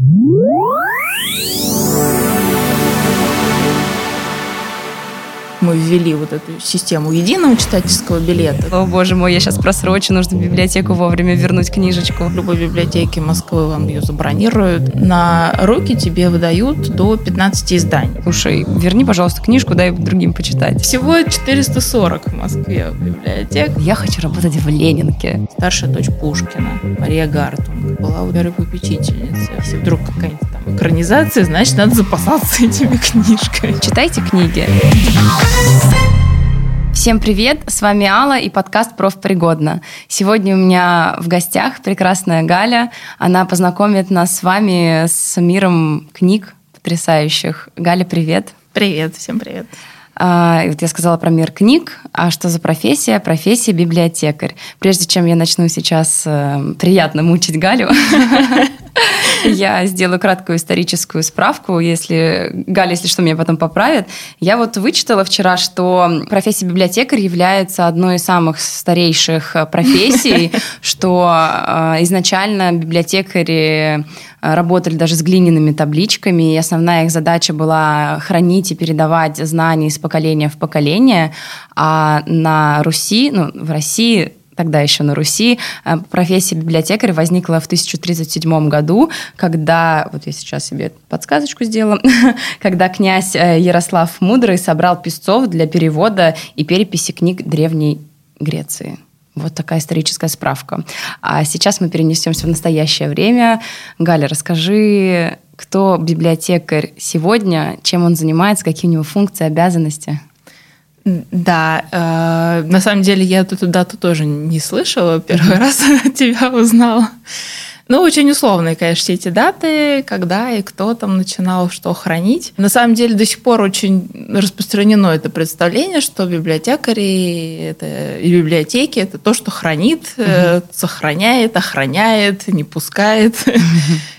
What? Мы ввели вот эту систему единого читательского билета. О, боже мой, я сейчас просрочу, нужно в библиотеку вовремя вернуть книжечку. В любой библиотеке Москвы вам ее забронируют. На руки тебе выдают до 15 изданий. Слушай, верни, пожалуйста, книжку, дай другим почитать. Всего 440 в Москве библиотек. Я хочу работать в Ленинке. Старшая дочь Пушкина, Мария Гартун, была у первой попечительницы. Если вдруг какая-нибудь там экранизация, значит, надо запасаться этими книжками. Читайте книги. Всем привет, с вами Алла и подкаст «Профпригодно». Сегодня у меня в гостях прекрасная Галя. Она познакомит нас с вами с миром книг потрясающих. Галя, привет. Привет, всем привет. А, вот я сказала про мир книг. А что за профессия? Профессия библиотекарь. Прежде чем я начну сейчас э, приятно мучить Галю, я сделаю краткую историческую справку, если Галя, если что, меня потом поправит. Я вот вычитала вчера, что профессия библиотекарь является одной из самых старейших профессий, что э, изначально библиотекари работали даже с глиняными табличками, и основная их задача была хранить и передавать знания из поколения в поколение. А на Руси, ну, в России тогда еще на Руси, э, профессия библиотекаря возникла в 1037 году, когда, вот я сейчас себе подсказочку сделала, когда князь э, Ярослав Мудрый собрал писцов для перевода и переписи книг Древней Греции. Вот такая историческая справка. А сейчас мы перенесемся в настоящее время. Галя, расскажи, кто библиотекарь сегодня, чем он занимается, какие у него функции, обязанности? Да, э, на самом деле я эту дату тоже не слышала, первый раз тебя узнала. Ну, очень условные, конечно, все эти даты, когда и кто там начинал что хранить. На самом деле до сих пор очень распространено это представление, что библиотекари это, и библиотеки – это то, что хранит, угу. сохраняет, охраняет, не пускает. Угу.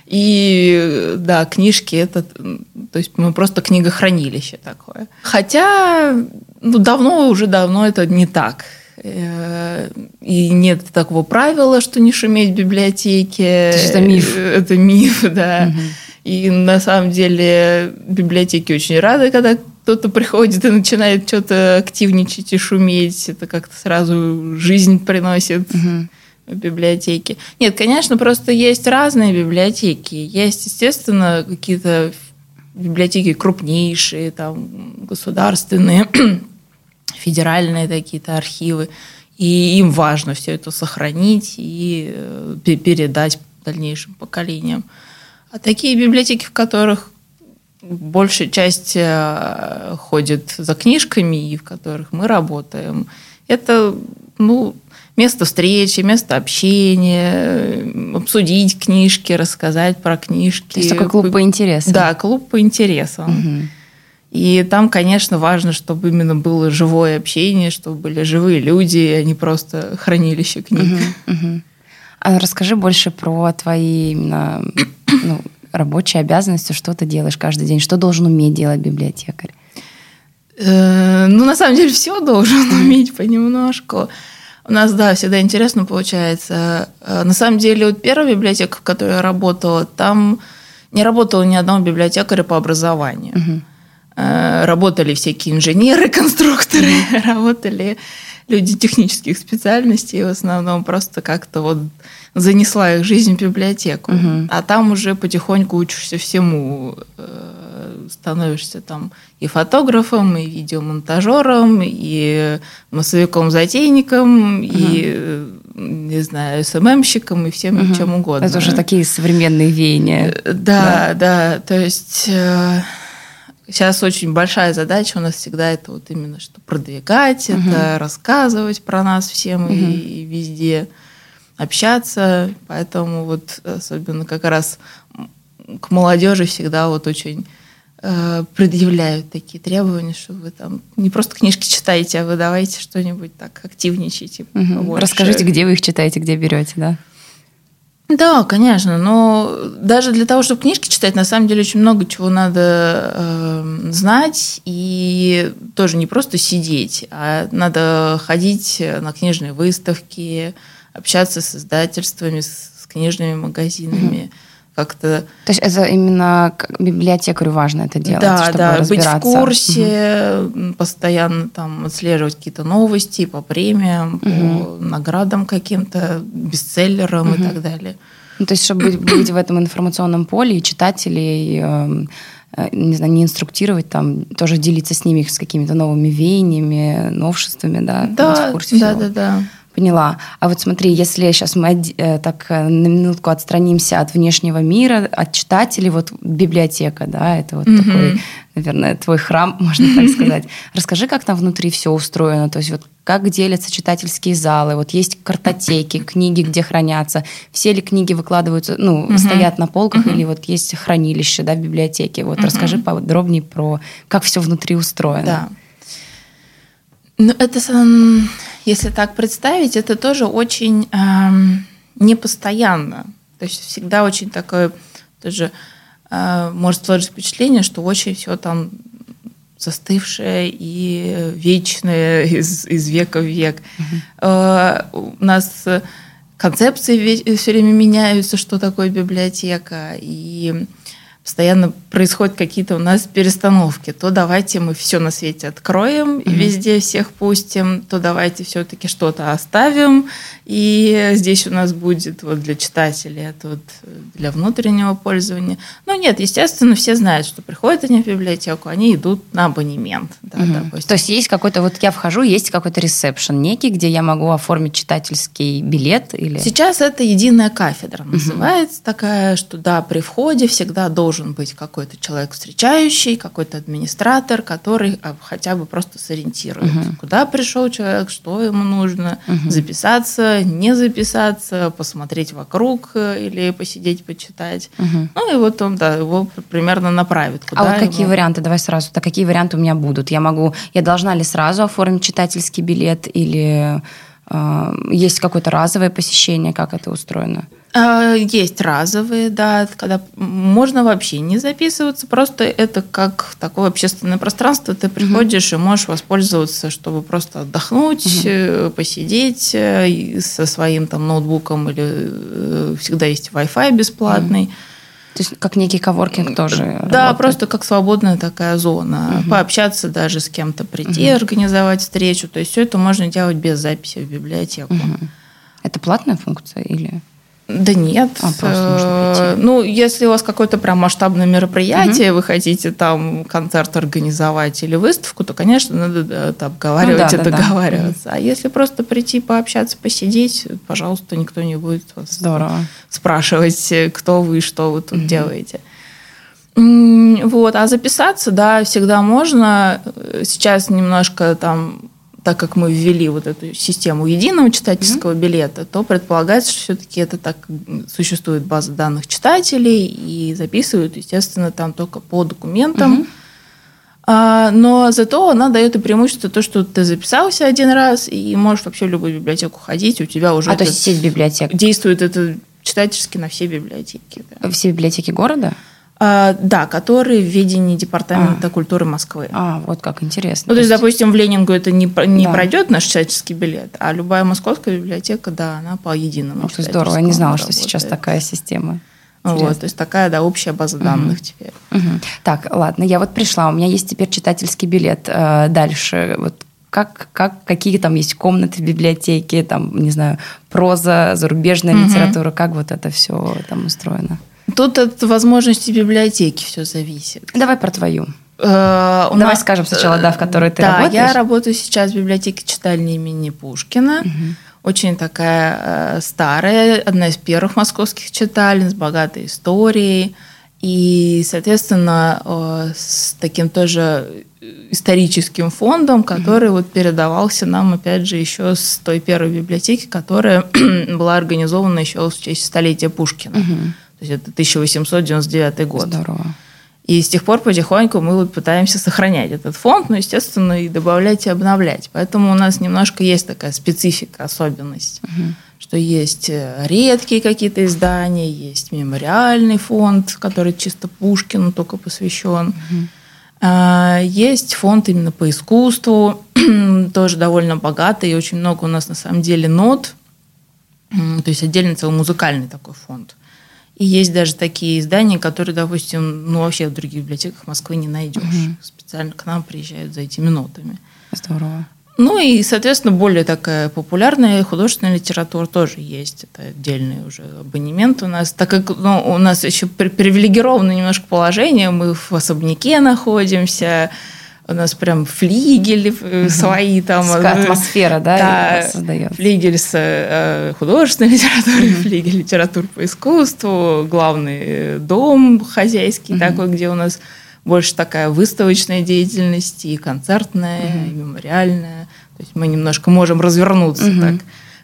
И да, книжки – это, то есть мы просто книгохранилище такое. Хотя ну, давно, уже давно это не так. Э, и нет такого правила, что не шуметь в библиотеке. Это миф. Это миф, да. Угу. И на самом деле библиотеки очень рады, когда кто-то приходит и начинает что-то активничать и шуметь. Это как-то сразу жизнь приносит. Угу в библиотеке. Нет, конечно, просто есть разные библиотеки. Есть, естественно, какие-то библиотеки крупнейшие, там, государственные, федеральные какие-то архивы, и им важно все это сохранить и э, передать дальнейшим поколениям. А такие библиотеки, в которых большая часть э, ходит за книжками и в которых мы работаем, это ну, место встречи, место общения, обсудить книжки, рассказать про книжки. То есть такой клуб по интересам. Да, клуб по интересам. Угу. И там, конечно, важно, чтобы именно было живое общение, чтобы были живые люди, а не просто хранилище книг. Угу, угу. А расскажи больше про твои именно ну, рабочие обязанности, что ты делаешь каждый день, что должен уметь делать библиотекарь? Э, ну, на самом деле, все должен уметь понемножку. У нас, да, всегда интересно получается. Э, на самом деле, вот первая библиотека, в которой я работала, там не работало ни одного библиотекаря по образованию. Угу. Э, работали всякие инженеры, конструкторы, работали люди технических специальностей, в основном просто как-то вот занесла их жизнь в библиотеку. Угу. А там уже потихоньку учишься всему, э, становишься там и фотографом, и видеомонтажером, и массовиком-затейником, угу. и не знаю, СММщиком и всем угу. чем угодно. Это уже такие современные веяния. Э, да, да, да. То есть Сейчас очень большая задача у нас всегда это вот именно что продвигать, угу. это рассказывать про нас всем угу. и, и везде общаться. Поэтому вот особенно как раз к молодежи всегда вот очень э, предъявляют такие требования, что вы там не просто книжки читаете, а вы давайте что-нибудь так активничайте. Угу. Расскажите, где вы их читаете, где берете, да? Да, конечно, но даже для того, чтобы книжки читать, на самом деле очень много чего надо э, знать и тоже не просто сидеть, а надо ходить на книжные выставки, общаться с издательствами, с, с книжными магазинами. Mm-hmm. В как-то... То есть это именно библиотекарю важно это делать, да, чтобы да, разбираться. быть в курсе, угу. постоянно там отслеживать какие-то новости по премиям, угу. по наградам каким-то, бестселлерам угу. и так далее. Ну, то есть, чтобы быть, быть в этом информационном поле и читателей эм, э, не знаю, не инструктировать, там, тоже делиться с ними с какими-то новыми веяниями, новшествами, да? Да, да, да, да. Поняла. А вот смотри, если сейчас мы э, так э, на минутку отстранимся от внешнего мира, от читателей, вот библиотека, да, это вот mm-hmm. такой, наверное, твой храм, можно так сказать. Расскажи, как там внутри все устроено, то есть вот как делятся читательские залы, вот есть картотеки, книги, где хранятся, все ли книги выкладываются, ну, mm-hmm. стоят на полках mm-hmm. или вот есть хранилище, да, в библиотеке. Вот mm-hmm. расскажи подробнее про, как все внутри устроено. Да. Ну, это если так представить, это тоже очень э, непостоянно. То есть всегда очень такое тоже э, может сложиться впечатление, что очень все там застывшее и вечное из, из века в век. Mm-hmm. Э, у нас концепции все время меняются, что такое библиотека, и постоянно происходят какие-то у нас перестановки. То давайте мы все на свете откроем mm-hmm. и везде всех пустим, то давайте все-таки что-то оставим. И здесь у нас будет вот для читателей, это вот для внутреннего пользования. Ну нет, естественно, все знают, что приходят они в библиотеку, они идут на абонемент. Да, mm-hmm. То есть есть какой-то, вот я вхожу, есть какой-то ресепшн некий, где я могу оформить читательский билет? Или... Сейчас это единая кафедра называется mm-hmm. такая, что да, при входе всегда должен должен быть какой-то человек встречающий, какой-то администратор, который а, хотя бы просто сориентирует, угу. куда пришел человек, что ему нужно, угу. записаться, не записаться, посмотреть вокруг э, или посидеть, почитать. Угу. Ну и вот он, да, его примерно направит. Куда а вот какие ему... варианты? Давай сразу. Так какие варианты у меня будут? Я могу, я должна ли сразу оформить читательский билет или э, есть какое-то разовое посещение? Как это устроено? А, есть разовые, да, когда можно вообще не записываться, просто это как такое общественное пространство, ты приходишь угу. и можешь воспользоваться, чтобы просто отдохнуть, угу. посидеть э, со своим там ноутбуком или э, всегда есть Wi-Fi бесплатный. Угу. То есть как некий коворкинг тоже. Да, работает. просто как свободная такая зона. Угу. Пообщаться даже с кем-то, прийти, угу. организовать встречу. То есть все это можно делать без записи в библиотеку. Угу. Это платная функция или? Да нет. А, просто ну, если у вас какое-то прям масштабное мероприятие, угу. вы хотите там концерт организовать или выставку, то, конечно, надо это обговаривать ну, да, и да, договариваться. Да. А если просто прийти, пообщаться, посидеть, пожалуйста, никто не будет вас Здорово. спрашивать, кто вы, что вы тут угу. делаете. Вот, а записаться, да, всегда можно. Сейчас немножко там так как мы ввели вот эту систему единого читательского mm-hmm. билета, то предполагается, что все-таки это так существует база данных читателей и записывают, естественно, там только по документам. Mm-hmm. А, но зато она дает и преимущество то, что ты записался один раз и можешь вообще в любую библиотеку ходить, у тебя уже а то есть сеть библиотек действует это читательски на все библиотеки. Да. Все библиотеки города? А, да, который в ведении Департамента а. культуры Москвы. А, вот как интересно. Ну, то есть, допустим, в Ленингу это не, не да. пройдет наш читательский билет, а любая московская библиотека, да, она по единому. Ух, здорово, я не знала, работает. что сейчас такая система. Интересно. Вот, то есть такая, да, общая база угу. данных теперь. Угу. Так, ладно, я вот пришла, у меня есть теперь читательский билет. Э, дальше, вот как, как, какие там есть комнаты в библиотеке, там, не знаю, проза, зарубежная угу. литература, как вот это все там устроено? Тут от возможности библиотеки все зависит. Давай про твою. Э, у Давай нас, скажем сначала, да, в которой ты да, работаешь. Да, я работаю сейчас в библиотеке читальни имени Пушкина. Угу. Очень такая э, старая, одна из первых московских читален с богатой историей. И, соответственно, э, с таким тоже историческим фондом, который вот передавался нам, опять же, еще с той первой библиотеки, которая была организована еще в честь столетия Пушкина. mm то есть это 1899 год. Здорово. И с тех пор потихоньку мы вот пытаемся сохранять этот фонд, но, естественно, и добавлять и обновлять. Поэтому у нас немножко есть такая специфика, особенность, угу. что есть э, редкие какие-то издания, есть мемориальный фонд, который чисто Пушкину только посвящен. Угу. Есть фонд именно по искусству, тоже довольно богатый, и очень много у нас на самом деле нот, то есть отдельно целый музыкальный такой фонд. И есть даже такие издания, которые, допустим, ну вообще в других библиотеках Москвы не найдешь. Угу. Специально к нам приезжают за этими нотами. Здорово. Ну и, соответственно, более такая популярная художественная литература тоже есть. Это отдельный уже абонемент у нас. Так как ну, у нас еще привилегированное немножко положение, мы в особняке находимся, у нас прям флигели угу. свои там. Атмосфера, да, да создает. Флигель с э, художественной литературой, угу. флигель литератур по искусству, главный дом хозяйский угу. такой, где у нас больше такая выставочная деятельность и концертная, и мемориальная. То есть мы немножко можем развернуться так.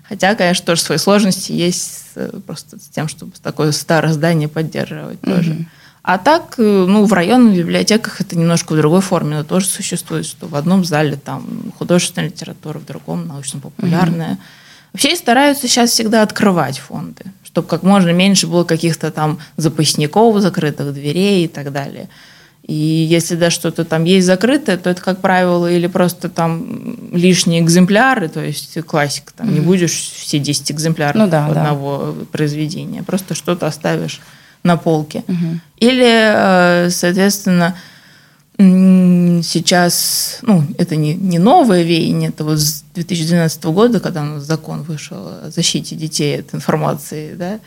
Хотя, конечно, тоже свои сложности есть просто с тем, чтобы такое старое здание поддерживать тоже. А так, э, ну, в районных библиотеках это немножко в другой форме, но тоже существует, что в одном зале там художественная литература, в другом научно-популярная. Mm-hmm. Вообще стараются сейчас всегда открывать фонды, чтобы как можно меньше было каких-то там запасников, закрытых дверей и так далее. И если да что-то там есть закрытое, то это, как правило, или просто там лишние экземпляры, то есть классика, там mm-hmm. не будешь все 10 экземпляров ну, да, одного да. произведения, просто что-то оставишь на полке. Mm-hmm. Или, э, соответственно, сейчас, ну, это не, не новое веяние, это вот с 2012 года, когда у нас закон вышел о защите детей от информации, да,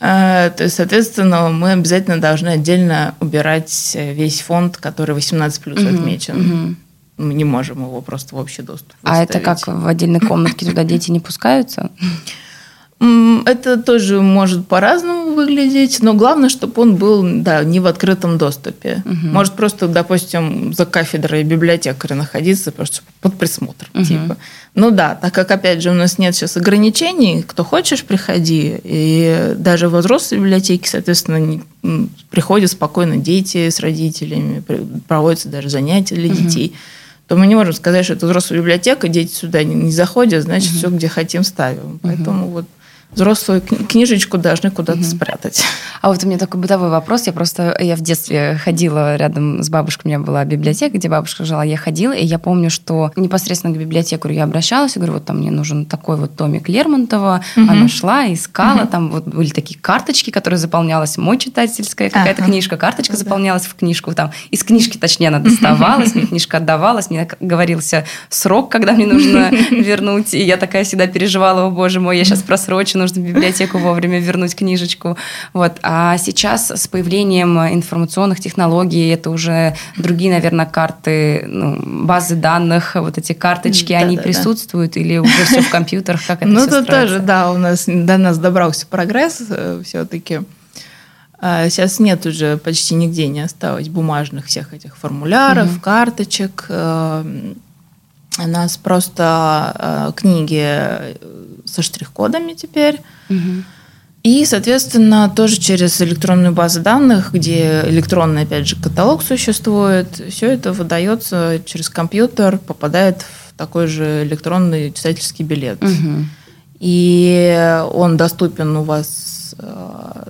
а, то есть, соответственно, мы обязательно должны отдельно убирать э, весь фонд, который 18 плюс угу, отмечен. Угу. Мы не можем его просто в общий доступ. А это как в отдельной комнатке туда дети не пускаются? Это тоже может по-разному выглядеть, но главное, чтобы он был да, не в открытом доступе. Угу. Может просто, допустим, за кафедрой библиотекаря находиться просто под присмотром. Угу. Типа. Ну да, так как, опять же, у нас нет сейчас ограничений, кто хочешь, приходи. И даже в взрослой библиотеке, соответственно, приходят спокойно дети с родителями, проводятся даже занятия для угу. детей то мы не можем сказать, что это взрослая библиотека, дети сюда не, не заходят, значит, угу. все, где хотим, ставим. Поэтому угу. вот взрослую книжечку должны куда-то угу. спрятать. А вот у меня такой бытовой вопрос. Я просто, я в детстве ходила рядом с бабушкой, у меня была библиотека, где бабушка жила, я ходила, и я помню, что непосредственно к библиотекарю я обращалась, и говорю, вот там мне нужен такой вот томик Лермонтова. Угу. Она шла, искала, угу. там вот были такие карточки, которые заполнялась, мой читательская какая-то ага. книжка, карточка да. заполнялась в книжку, там из книжки, точнее, она доставалась, мне книжка отдавалась, мне говорился срок, когда мне нужно вернуть, и я такая всегда переживала, о боже мой, я сейчас просрочу, нужно в библиотеку вовремя вернуть книжечку. Вот. А сейчас с появлением информационных технологий это уже другие, наверное, карты, ну, базы данных, вот эти карточки, да, они да, присутствуют да. или уже все в компьютерах? Как это Ну, это тоже, да, у нас до нас добрался прогресс э, все-таки. Сейчас а нет уже почти нигде не осталось бумажных всех этих формуляров, угу. карточек. Э, у нас просто э, книги со штрих-кодами теперь. Угу. И, соответственно, тоже через электронную базу данных, где электронный, опять же, каталог существует, все это выдается через компьютер, попадает в такой же электронный читательский билет. Угу. И он доступен у вас э,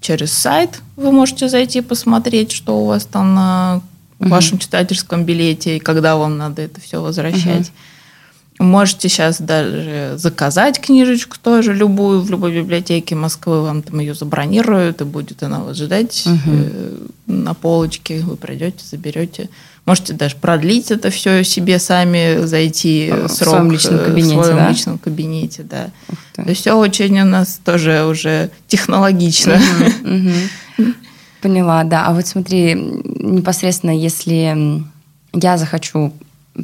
через сайт. Вы можете зайти посмотреть, что у вас там на в вашем читательском билете, и когда вам надо это все возвращать. Угу. Можете сейчас даже заказать книжечку тоже любую в любой библиотеке Москвы, вам там ее забронируют, и будет она вас ждать угу. на полочке. Вы пройдете, заберете. Можете даже продлить это все себе сами, зайти в срок своем личном э, кабинете. В своем да? личном кабинете, да. То есть все очень у нас тоже уже технологично. Угу, угу. Поняла, да. А вот смотри, непосредственно, если я захочу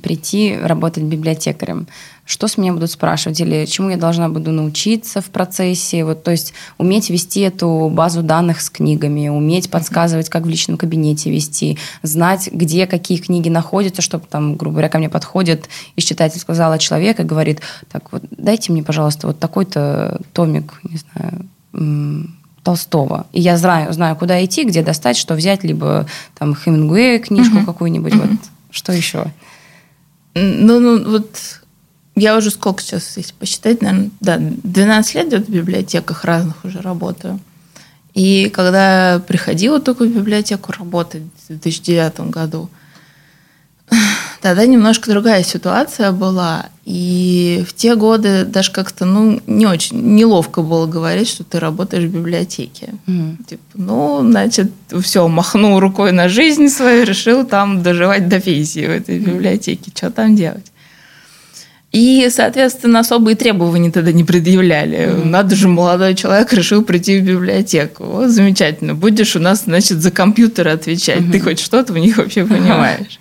прийти работать библиотекарем. Что с меня будут спрашивать или чему я должна буду научиться в процессе? Вот, то есть уметь вести эту базу данных с книгами, уметь подсказывать, как в личном кабинете вести, знать, где какие книги находятся, чтобы там, грубо говоря, ко мне подходит из читательского зала человек и говорит, так вот, дайте мне, пожалуйста, вот такой-то томик, не знаю, Толстого. И я знаю, знаю, куда идти, где достать, что взять, либо там Хемингуэя книжку uh-huh. какую-нибудь. Uh-huh. Вот. Что еще? Ну, ну, вот я уже сколько сейчас, если посчитать, наверное, да, 12 лет где-то в библиотеках разных уже работаю. И когда приходила только в библиотеку работать в 2009 году, Тогда немножко другая ситуация была. И в те годы даже как-то, ну, не очень неловко было говорить, что ты работаешь в библиотеке. Mm. Типа, ну, значит, все, махнул рукой на жизнь свою, решил там доживать до пенсии в этой библиотеке. Что там делать? И, соответственно, особые требования тогда не предъявляли. Mm-hmm. Надо же, молодой человек решил прийти в библиотеку. Вот, замечательно. Будешь у нас, значит, за компьютеры отвечать. Mm-hmm. Ты хоть что-то в них вообще понимаешь.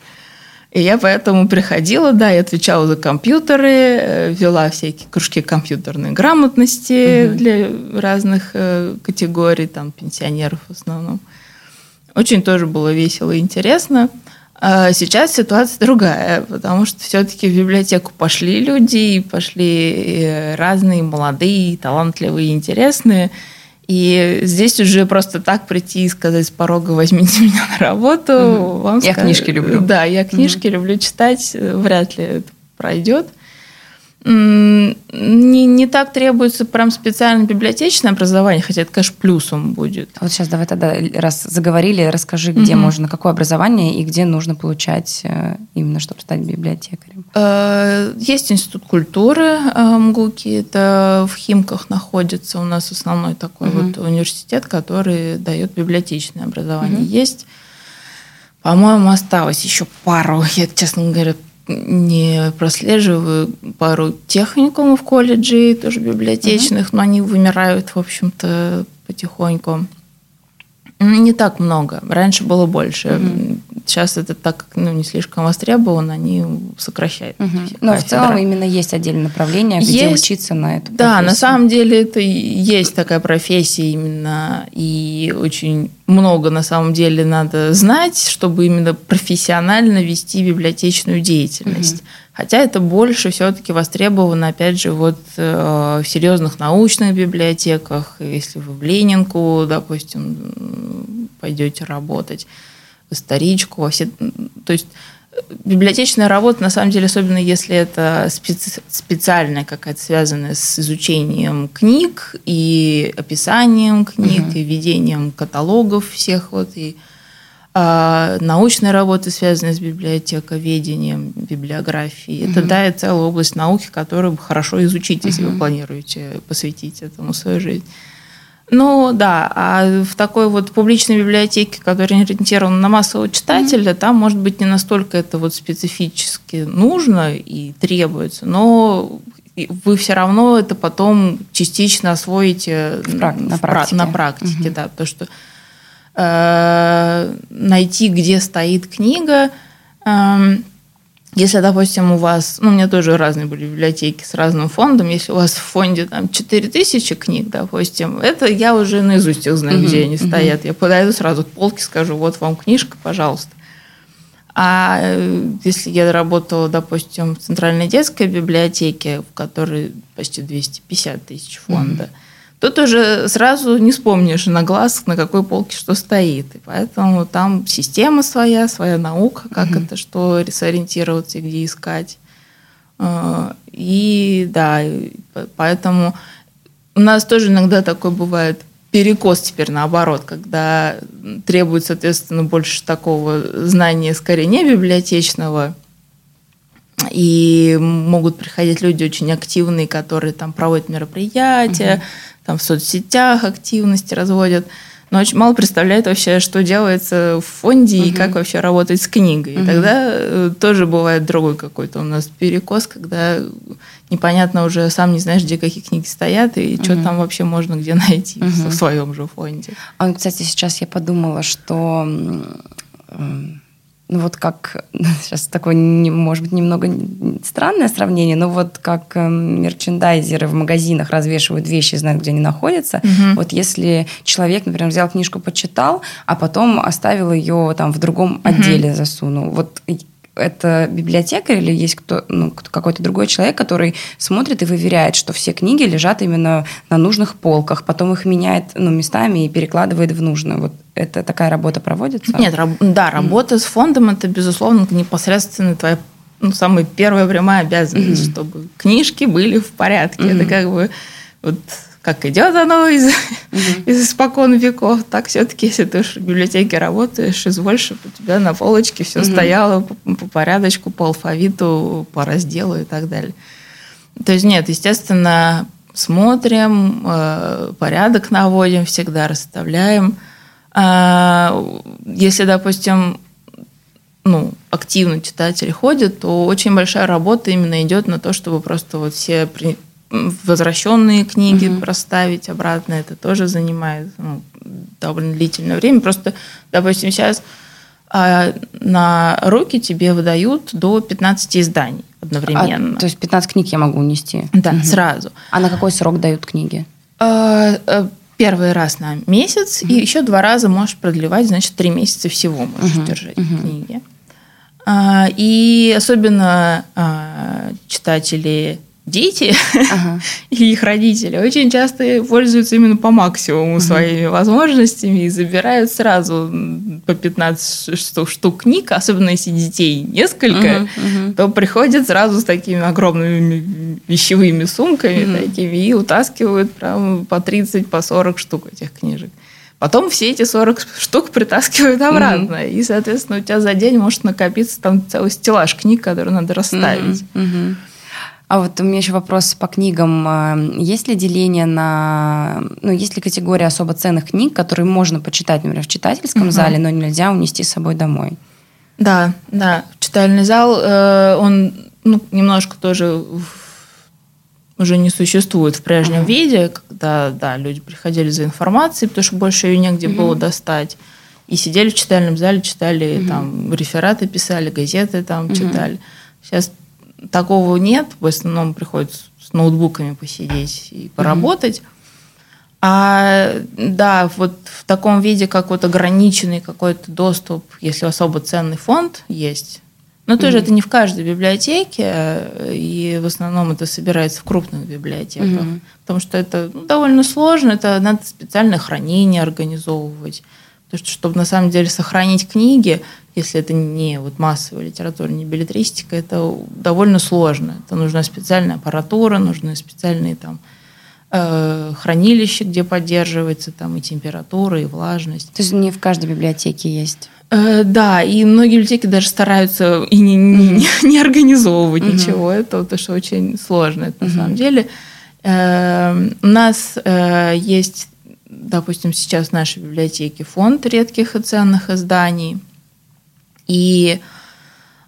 И я поэтому приходила, да, и отвечала за компьютеры, э, вела всякие кружки компьютерной грамотности угу. для разных э, категорий, там, пенсионеров в основном. Очень тоже было весело и интересно. А сейчас ситуация другая, потому что все-таки в библиотеку пошли люди, и пошли э, разные, молодые, талантливые, интересные. И здесь уже просто так прийти и сказать с порога «возьмите меня на работу». Угу. Вам я скажут, книжки люблю. Да, я книжки угу. люблю читать, вряд ли это пройдет не, не так требуется прям специальное библиотечное образование, хотя это, конечно, плюсом будет. Вот сейчас давай тогда, раз заговорили, расскажи, где угу. можно, какое образование и где нужно получать э, именно, чтобы стать библиотекарем. Э, есть Институт культуры э, МГУКи, это в Химках находится у нас основной такой угу. вот университет, который дает библиотечное образование. Угу. Есть по-моему, осталось еще пару, я, честно говоря, не прослеживаю пару техникумов колледжей, тоже библиотечных, uh-huh. но они вымирают, в общем-то, потихоньку. Не так много. Раньше было больше. Угу. Сейчас это так как ну, не слишком востребовано, они сокращают. Угу. Но в целом именно есть отдельное направление, где есть, учиться на профессию. Да, на самом деле это есть такая профессия именно, и очень много на самом деле надо знать, чтобы именно профессионально вести библиотечную деятельность. Угу. Хотя это больше все-таки востребовано, опять же, вот э, в серьезных научных библиотеках, если вы в Ленинку, допустим, пойдете работать, историчку, во все, то есть э, библиотечная работа, на самом деле, особенно если это специ, специальная какая-то связанная с изучением книг и описанием книг, угу. и ведением каталогов всех вот и а научные работы, связанные с библиотековедением, библиографией. Mm-hmm. Это, да, и целая область науки, которую хорошо изучить, если mm-hmm. вы планируете посвятить этому свою жизнь. Ну да, а в такой вот публичной библиотеке, которая ориентирована на массового читателя, mm-hmm. там, может быть, не настолько это вот специфически нужно и требуется, но вы все равно это потом частично освоите в, на, практике. на практике, mm-hmm. да, потому что Э, найти, где стоит книга. Эм, если, допустим, у вас, ну, у меня тоже разные были библиотеки с разным фондом, если у вас в фонде там 4000 книг, допустим, это я уже наизусть их знаю, где они стоят. Я подойду сразу к полке, скажу, вот вам книжка, пожалуйста. А э, если я работала, допустим, в Центральной детской библиотеке, в которой почти 250 тысяч фонда, Тут уже сразу не вспомнишь на глаз, на какой полке что стоит. И поэтому там система своя, своя наука, как угу. это, что сориентироваться и где искать. А, и да, поэтому у нас тоже иногда такой бывает перекос теперь наоборот, когда требует, соответственно, больше такого знания, скорее не библиотечного, и могут приходить люди очень активные, которые там проводят мероприятия, там в соцсетях активности разводят, но очень мало представляют вообще, что делается в фонде угу. и как вообще работать с книгой. Угу. И тогда э, тоже бывает другой какой-то у нас перекос, когда непонятно уже сам не знаешь, где какие книги стоят и угу. что там вообще можно где найти угу. в своем же фонде. А, кстати, сейчас я подумала, что ну вот как, сейчас такое, может быть, немного странное сравнение, но вот как эм, мерчендайзеры в магазинах развешивают вещи, знают, где они находятся. Угу. Вот если человек, например, взял книжку, почитал, а потом оставил ее там в другом угу. отделе засунул. Вот это библиотекарь или есть кто, ну, какой-то другой человек, который смотрит и выверяет, что все книги лежат именно на нужных полках, потом их меняет ну, местами и перекладывает в нужную. Вот это такая работа проводится? Нет, раб, да, работа mm. с фондом это, безусловно, непосредственно твоя ну, самая первая прямая обязанность, mm-hmm. чтобы книжки были в порядке. Mm-hmm. Это как бы вот как идет оно из, угу. из испокон веков, так все-таки, если ты в библиотеке работаешь, изволь, чтобы у тебя на полочке все угу. стояло по, по порядочку, по алфавиту, по разделу и так далее. То есть нет, естественно, смотрим, э, порядок наводим, всегда расставляем. А, если, допустим, ну, активно читатели ходят, то очень большая работа именно идет на то, чтобы просто вот все возвращенные книги угу. проставить обратно, это тоже занимает ну, довольно длительное время. Просто, допустим, сейчас а, на руки тебе выдают до 15 изданий одновременно. А, то есть 15 книг я могу унести? Да, угу. сразу. А на какой срок дают книги? А, а, первый раз на месяц, угу. и еще два раза можешь продлевать, значит, три месяца всего можешь угу. держать угу. книги. А, и особенно а, читатели дети ага. и их родители очень часто пользуются именно по максимуму угу. своими возможностями и забирают сразу по 15 штук, штук книг, особенно если детей несколько, угу, угу. то приходят сразу с такими огромными вещевыми сумками угу. такими и утаскивают прям по 30, по 40 штук этих книжек. Потом все эти 40 штук притаскивают обратно. Mm-hmm. И, соответственно, у тебя за день может накопиться там целый стеллаж книг, который надо расставить. Mm-hmm. Mm-hmm. А вот у меня еще вопрос по книгам. А, есть ли деление на... Ну, есть ли категория особо ценных книг, которые можно почитать, например, в читательском угу. зале, но нельзя унести с собой домой? Да, да. Читальный зал, э, он ну, немножко тоже уже не существует в прежнем uh виде, когда, да, люди приходили за информацией, потому что больше ее негде uh было достать. И сидели в читальном зале, читали uh там рефераты, писали, газеты там uh читали. Сейчас такого нет. В основном приходится с ноутбуками посидеть и поработать. Mm-hmm. А да, вот в таком виде, как вот ограниченный какой-то доступ, если особо ценный фонд есть, но тоже mm-hmm. это не в каждой библиотеке, и в основном это собирается в крупных библиотеках, mm-hmm. потому что это ну, довольно сложно, это надо специальное хранение организовывать. Потому что, чтобы на самом деле сохранить книги, если это не вот массовая литература, не билетристика, это довольно сложно. Это нужна специальная аппаратура, нужны специальные там э, хранилища, где поддерживается там и температура, и влажность. То есть не в каждой библиотеке есть? Э, да, и многие библиотеки даже стараются и не, не, mm-hmm. не организовывать mm-hmm. ничего этого, потому что очень сложно это mm-hmm. на самом деле. Э, у нас э, есть, допустим, сейчас в нашей библиотеке фонд редких и ценных изданий – и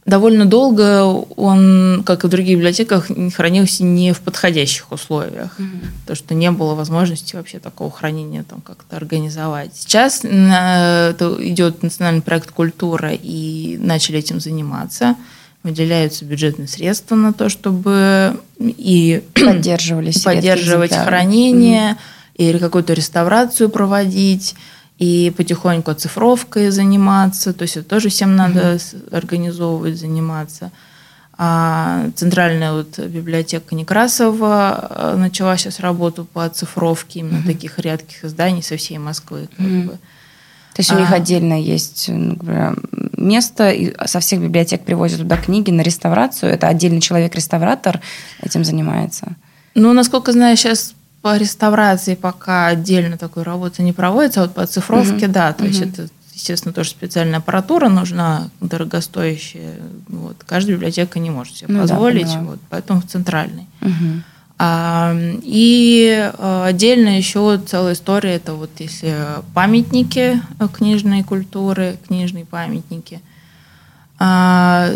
довольно долго он, как и в других библиотеках, хранился не в подходящих условиях, mm-hmm. потому что не было возможности вообще такого хранения там как-то организовать. Сейчас это идет национальный проект «Культура», и начали этим заниматься. Выделяются бюджетные средства на то, чтобы и поддерживались поддерживать хранение mm-hmm. Или какую-то реставрацию проводить и потихоньку оцифровкой заниматься, то есть это тоже всем надо mm-hmm. организовывать, заниматься. А центральная вот библиотека Некрасова э, начала сейчас работу по оцифровке именно mm-hmm. таких редких изданий со всей Москвы. Как mm-hmm. бы. То есть у них а, отдельно есть например, место, и со всех библиотек привозят туда книги на реставрацию. Это отдельный человек-реставратор этим занимается. Ну, насколько знаю, сейчас по реставрации пока отдельно такой работы не проводится, а вот по цифровке, угу. да, то угу. есть это, естественно, тоже специальная аппаратура нужна, дорогостоящая. Вот. Каждая библиотека не может себе ну, позволить, да, вот, поэтому в центральной. Угу. А, и а, отдельно еще целая история, это вот если памятники книжной культуры, книжные памятники, а,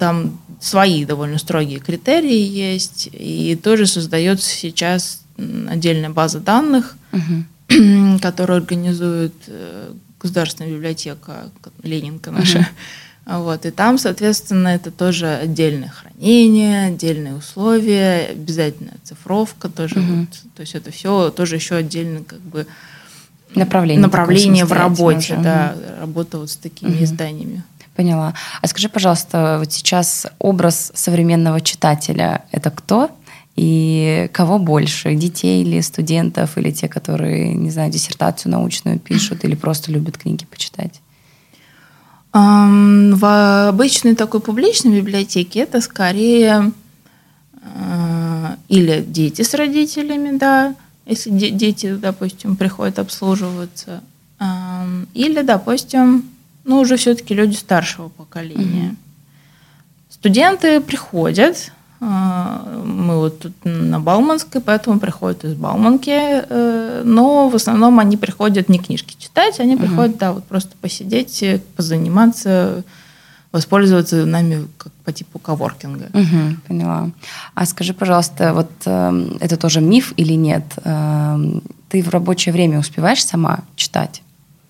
там свои довольно строгие критерии есть, и тоже создается сейчас отдельная база данных, угу. которую организует э, Государственная библиотека Ленинка наша. Угу. Вот, и там, соответственно, это тоже отдельное хранение, отдельные условия, обязательная цифровка тоже. Угу. Вот, то есть это все тоже еще отдельно как бы направление, направление в работе, уже. да, угу. работа вот с такими угу. изданиями. Поняла. А скажи, пожалуйста, вот сейчас образ современного читателя – это кто? И кого больше, детей или студентов, или те, которые, не знаю, диссертацию научную пишут или просто любят книги почитать? В обычной такой публичной библиотеке это скорее э, или дети с родителями, да, если дети, допустим, приходят обслуживаться. Или, допустим, ну, уже все-таки люди старшего поколения. Угу. Студенты приходят, мы вот тут на Бауманской, поэтому приходят из Бауманки, э, но в основном они приходят не книжки читать, они угу. приходят, да, вот просто посидеть, позаниматься, воспользоваться нами как по типу коворкинга. Угу, поняла. А скажи, пожалуйста, вот э, это тоже миф или нет? Э, ты в рабочее время успеваешь сама читать?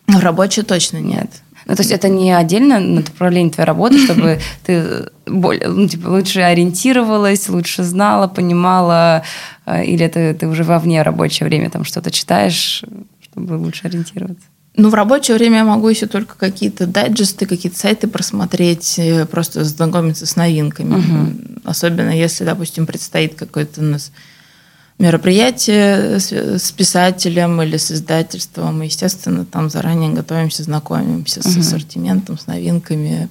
В рабочее точно нет. Ну, то есть это не отдельно направление твоей работы, чтобы ты более, ну, типа, лучше ориентировалась, лучше знала, понимала, э, или это ты уже вовне рабочее время там что-то читаешь, чтобы лучше ориентироваться? Ну, в рабочее время я могу еще только какие-то дайджесты, какие-то сайты просмотреть, э, просто знакомиться с новинками. Угу. Особенно если, допустим, предстоит какой-то у нас мероприятие с писателем или с издательством. И, естественно, там заранее готовимся, знакомимся угу. с ассортиментом, с новинками.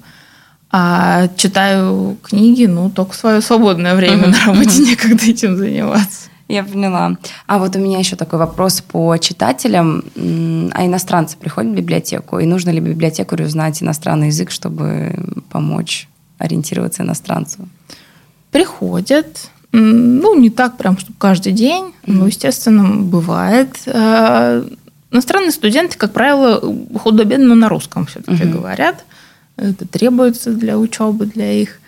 А читаю книги, ну, только в свое свободное время. На работе некогда этим заниматься. Я поняла. А вот у меня еще такой вопрос по читателям. А иностранцы приходят в библиотеку? И нужно ли библиотекарю знать иностранный язык, чтобы помочь ориентироваться иностранцу? Приходят. Ну, не так прям, чтобы каждый день, но, естественно, бывает. А, иностранные студенты, как правило, худо-бедно на русском все-таки uh-huh. говорят. Это требуется для учебы, для их.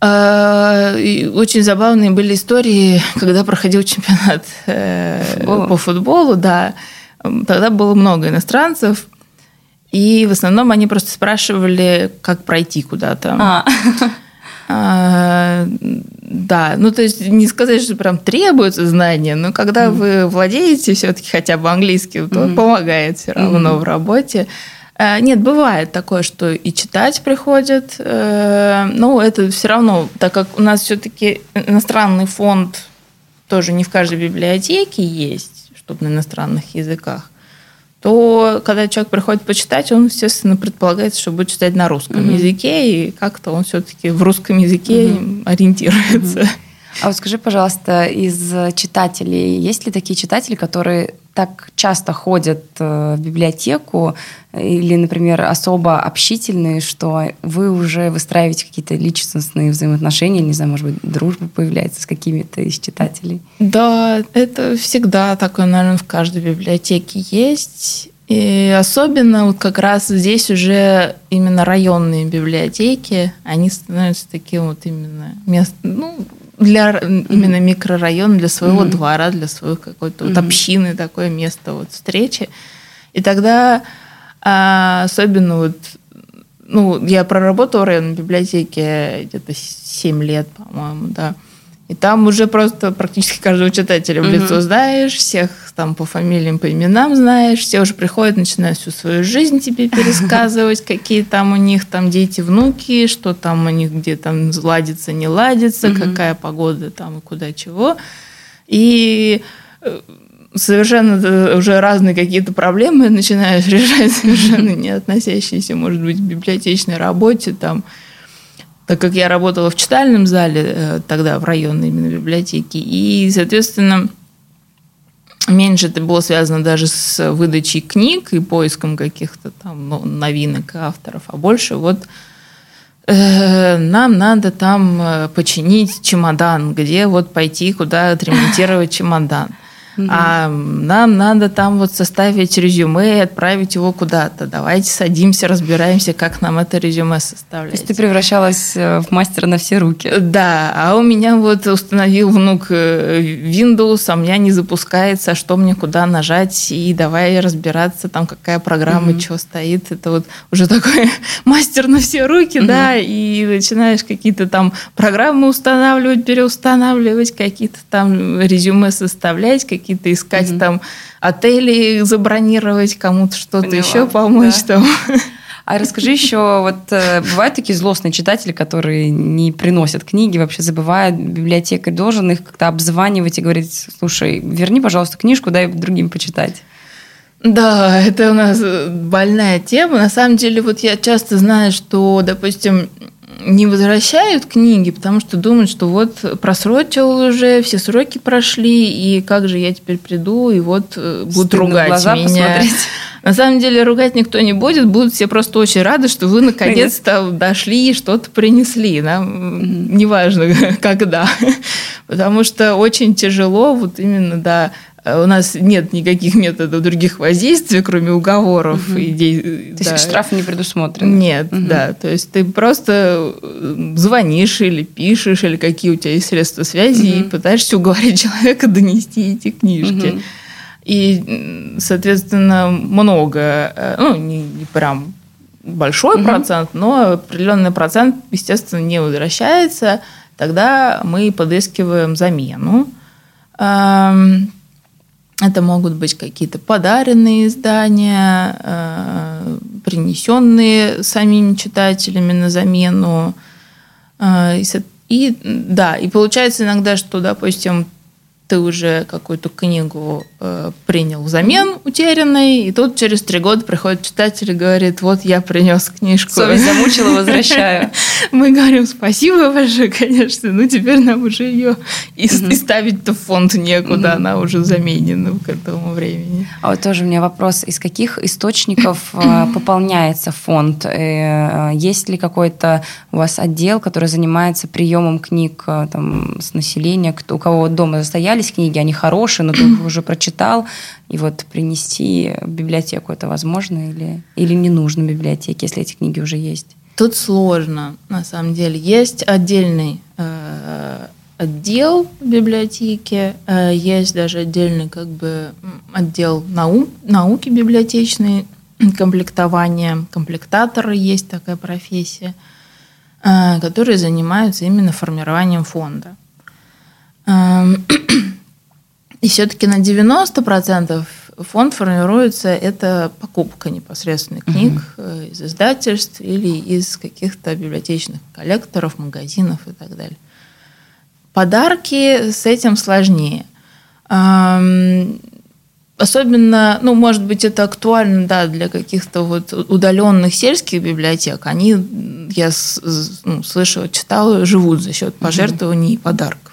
А, и очень забавные были истории, когда проходил чемпионат э, Футбола. по футболу, да. Тогда было много иностранцев, и в основном они просто спрашивали, как пройти куда-то. А. А, да, ну то есть не сказать, что прям требуется знания, но когда mm вы владеете все-таки хотя бы английским, то mm помогает все равно mm в работе. А, нет, бывает такое, что и читать приходят, э, но это все равно, так как у нас все-таки иностранный фонд тоже не в каждой библиотеке есть, чтобы на иностранных языках, то когда человек приходит почитать, он, естественно, предполагается, что будет читать на русском угу. языке, и как-то он все-таки в русском языке угу. ориентируется. Угу. А вот скажи, пожалуйста, из читателей, есть ли такие читатели, которые так часто ходят э, в библиотеку или, например, особо общительные, что вы уже выстраиваете какие-то личностные взаимоотношения, не знаю, может быть, дружба появляется с какими-то из читателей? Да, это всегда такое, наверное, в каждой библиотеке есть. И особенно вот как раз здесь уже именно районные библиотеки, они становятся таким вот именно мест, ну, для именно микрорайона, для своего mm-hmm. двора, для своей какой-то mm-hmm. вот общины, такое место вот встречи. И тогда а, особенно вот, ну, я проработала в районной библиотеке где-то 7 лет, по-моему, да. И там уже просто практически каждого читателя в лицо знаешь, всех там по фамилиям, по именам знаешь, все уже приходят, начинают всю свою жизнь тебе пересказывать, какие там у них там дети, внуки, что там у них где там ладится, не ладится, какая погода там и куда чего. И э, совершенно уже разные какие-то проблемы начинаешь решать, совершенно не относящиеся, может быть, к библиотечной работе, там, так как я работала в читальном зале э, тогда, в районной именно библиотеке, и, соответственно, меньше это было связано даже с выдачей книг и поиском каких-то там ну, новинок авторов, а больше вот э, нам надо там э, починить чемодан, где вот пойти, куда отремонтировать чемодан. А нам надо там вот составить резюме и отправить его куда-то. Давайте садимся, разбираемся, как нам это резюме составлять. То есть ты превращалась э, в мастера на все руки. Да, а у меня вот установил внук э, Windows, а у меня не запускается, что мне куда нажать, и давай разбираться, там какая программа, mm-hmm. что стоит. Это вот уже такой мастер на все руки, да, и начинаешь какие-то там программы устанавливать, переустанавливать, какие-то там резюме составлять, какие какие-то искать mm-hmm. там отели, забронировать, кому-то что-то еще помочь да. там. А расскажи еще, вот э, бывают такие злостные читатели, которые не приносят книги, вообще забывают, библиотекарь должен их как-то обзванивать и говорить, слушай, верни, пожалуйста, книжку, дай другим почитать. Да, это у нас больная тема. На самом деле, вот я часто знаю, что, допустим, не возвращают книги, потому что думают, что вот просрочил уже, все сроки прошли, и как же я теперь приду, и вот э, будут Стыдно ругать глаза меня. посмотреть. На самом деле ругать никто не будет, будут все просто очень рады, что вы наконец-то дошли и что-то принесли. Нам неважно, когда. Потому что очень тяжело, вот именно, да, у нас нет никаких методов других воздействия, кроме уговоров и де- То есть да. штрафы не предусмотрены. Нет, Мгм. да. То есть ты просто э, звонишь или пишешь, или какие у тебя есть средства связи, и Мгм. пытаешься уговорить человека донести эти книжки. Мгм. И, соответственно, много, э, ну, не, не прям большой Мгм. процент, но определенный процент, естественно, не возвращается. Тогда мы подыскиваем замену. Это могут быть какие-то подаренные издания, э, принесенные самими читателями на замену. Э, и, да, и получается иногда, что, допустим, ты уже какую-то книгу э, принял взамен утерянной, и тут через три года приходит читатель и говорит, вот я принес книжку. Совесть замучила, возвращаю. Мы говорим спасибо большое, конечно, но теперь нам уже ее и, и ставить-то в фонд некуда, она уже заменена к этому времени. А вот тоже у меня вопрос, из каких источников э, пополняется фонд? Э, Есть ли какой-то у вас отдел, который занимается приемом книг э, там, с населения, кто, у кого дома застоялись книги, они хорошие, но ты их уже прочитал, и вот принести в библиотеку это возможно или, или не нужно библиотеке, если эти книги уже есть? Тут сложно, на самом деле. Есть отдельный э, отдел в библиотеке, э, есть даже отдельный как бы отдел нау- науки библиотечной, комплектования, комплектаторы есть такая профессия, э, которые занимаются именно формированием фонда. Эм, И все-таки на 90% фонд формируется это покупка непосредственно книг э, из издательств или из каких-то библиотечных коллекторов, магазинов и так далее. Подарки с этим сложнее. Ам, Особенно, ну, может быть, это актуально, да, для каких-то вот удаленных сельских библиотек. Они, я ну, слышала, читала, живут за счет пожертвований и подарков.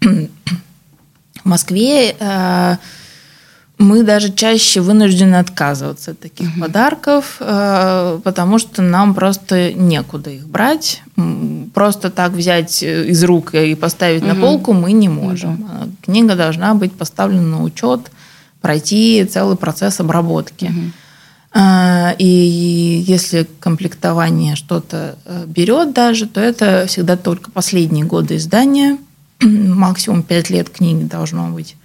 В Москве э, мы даже чаще вынуждены отказываться от таких подарков, э, потому что нам просто некуда их брать. Просто так взять э, из рук и поставить на Мгм. полку мы не можем. Э, Книга должна быть поставлена на учет, пройти целый процесс обработки. А, И если комплектование что-то берет даже, то это всегда только последние годы издания. Максимум 5 лет книги должно быть.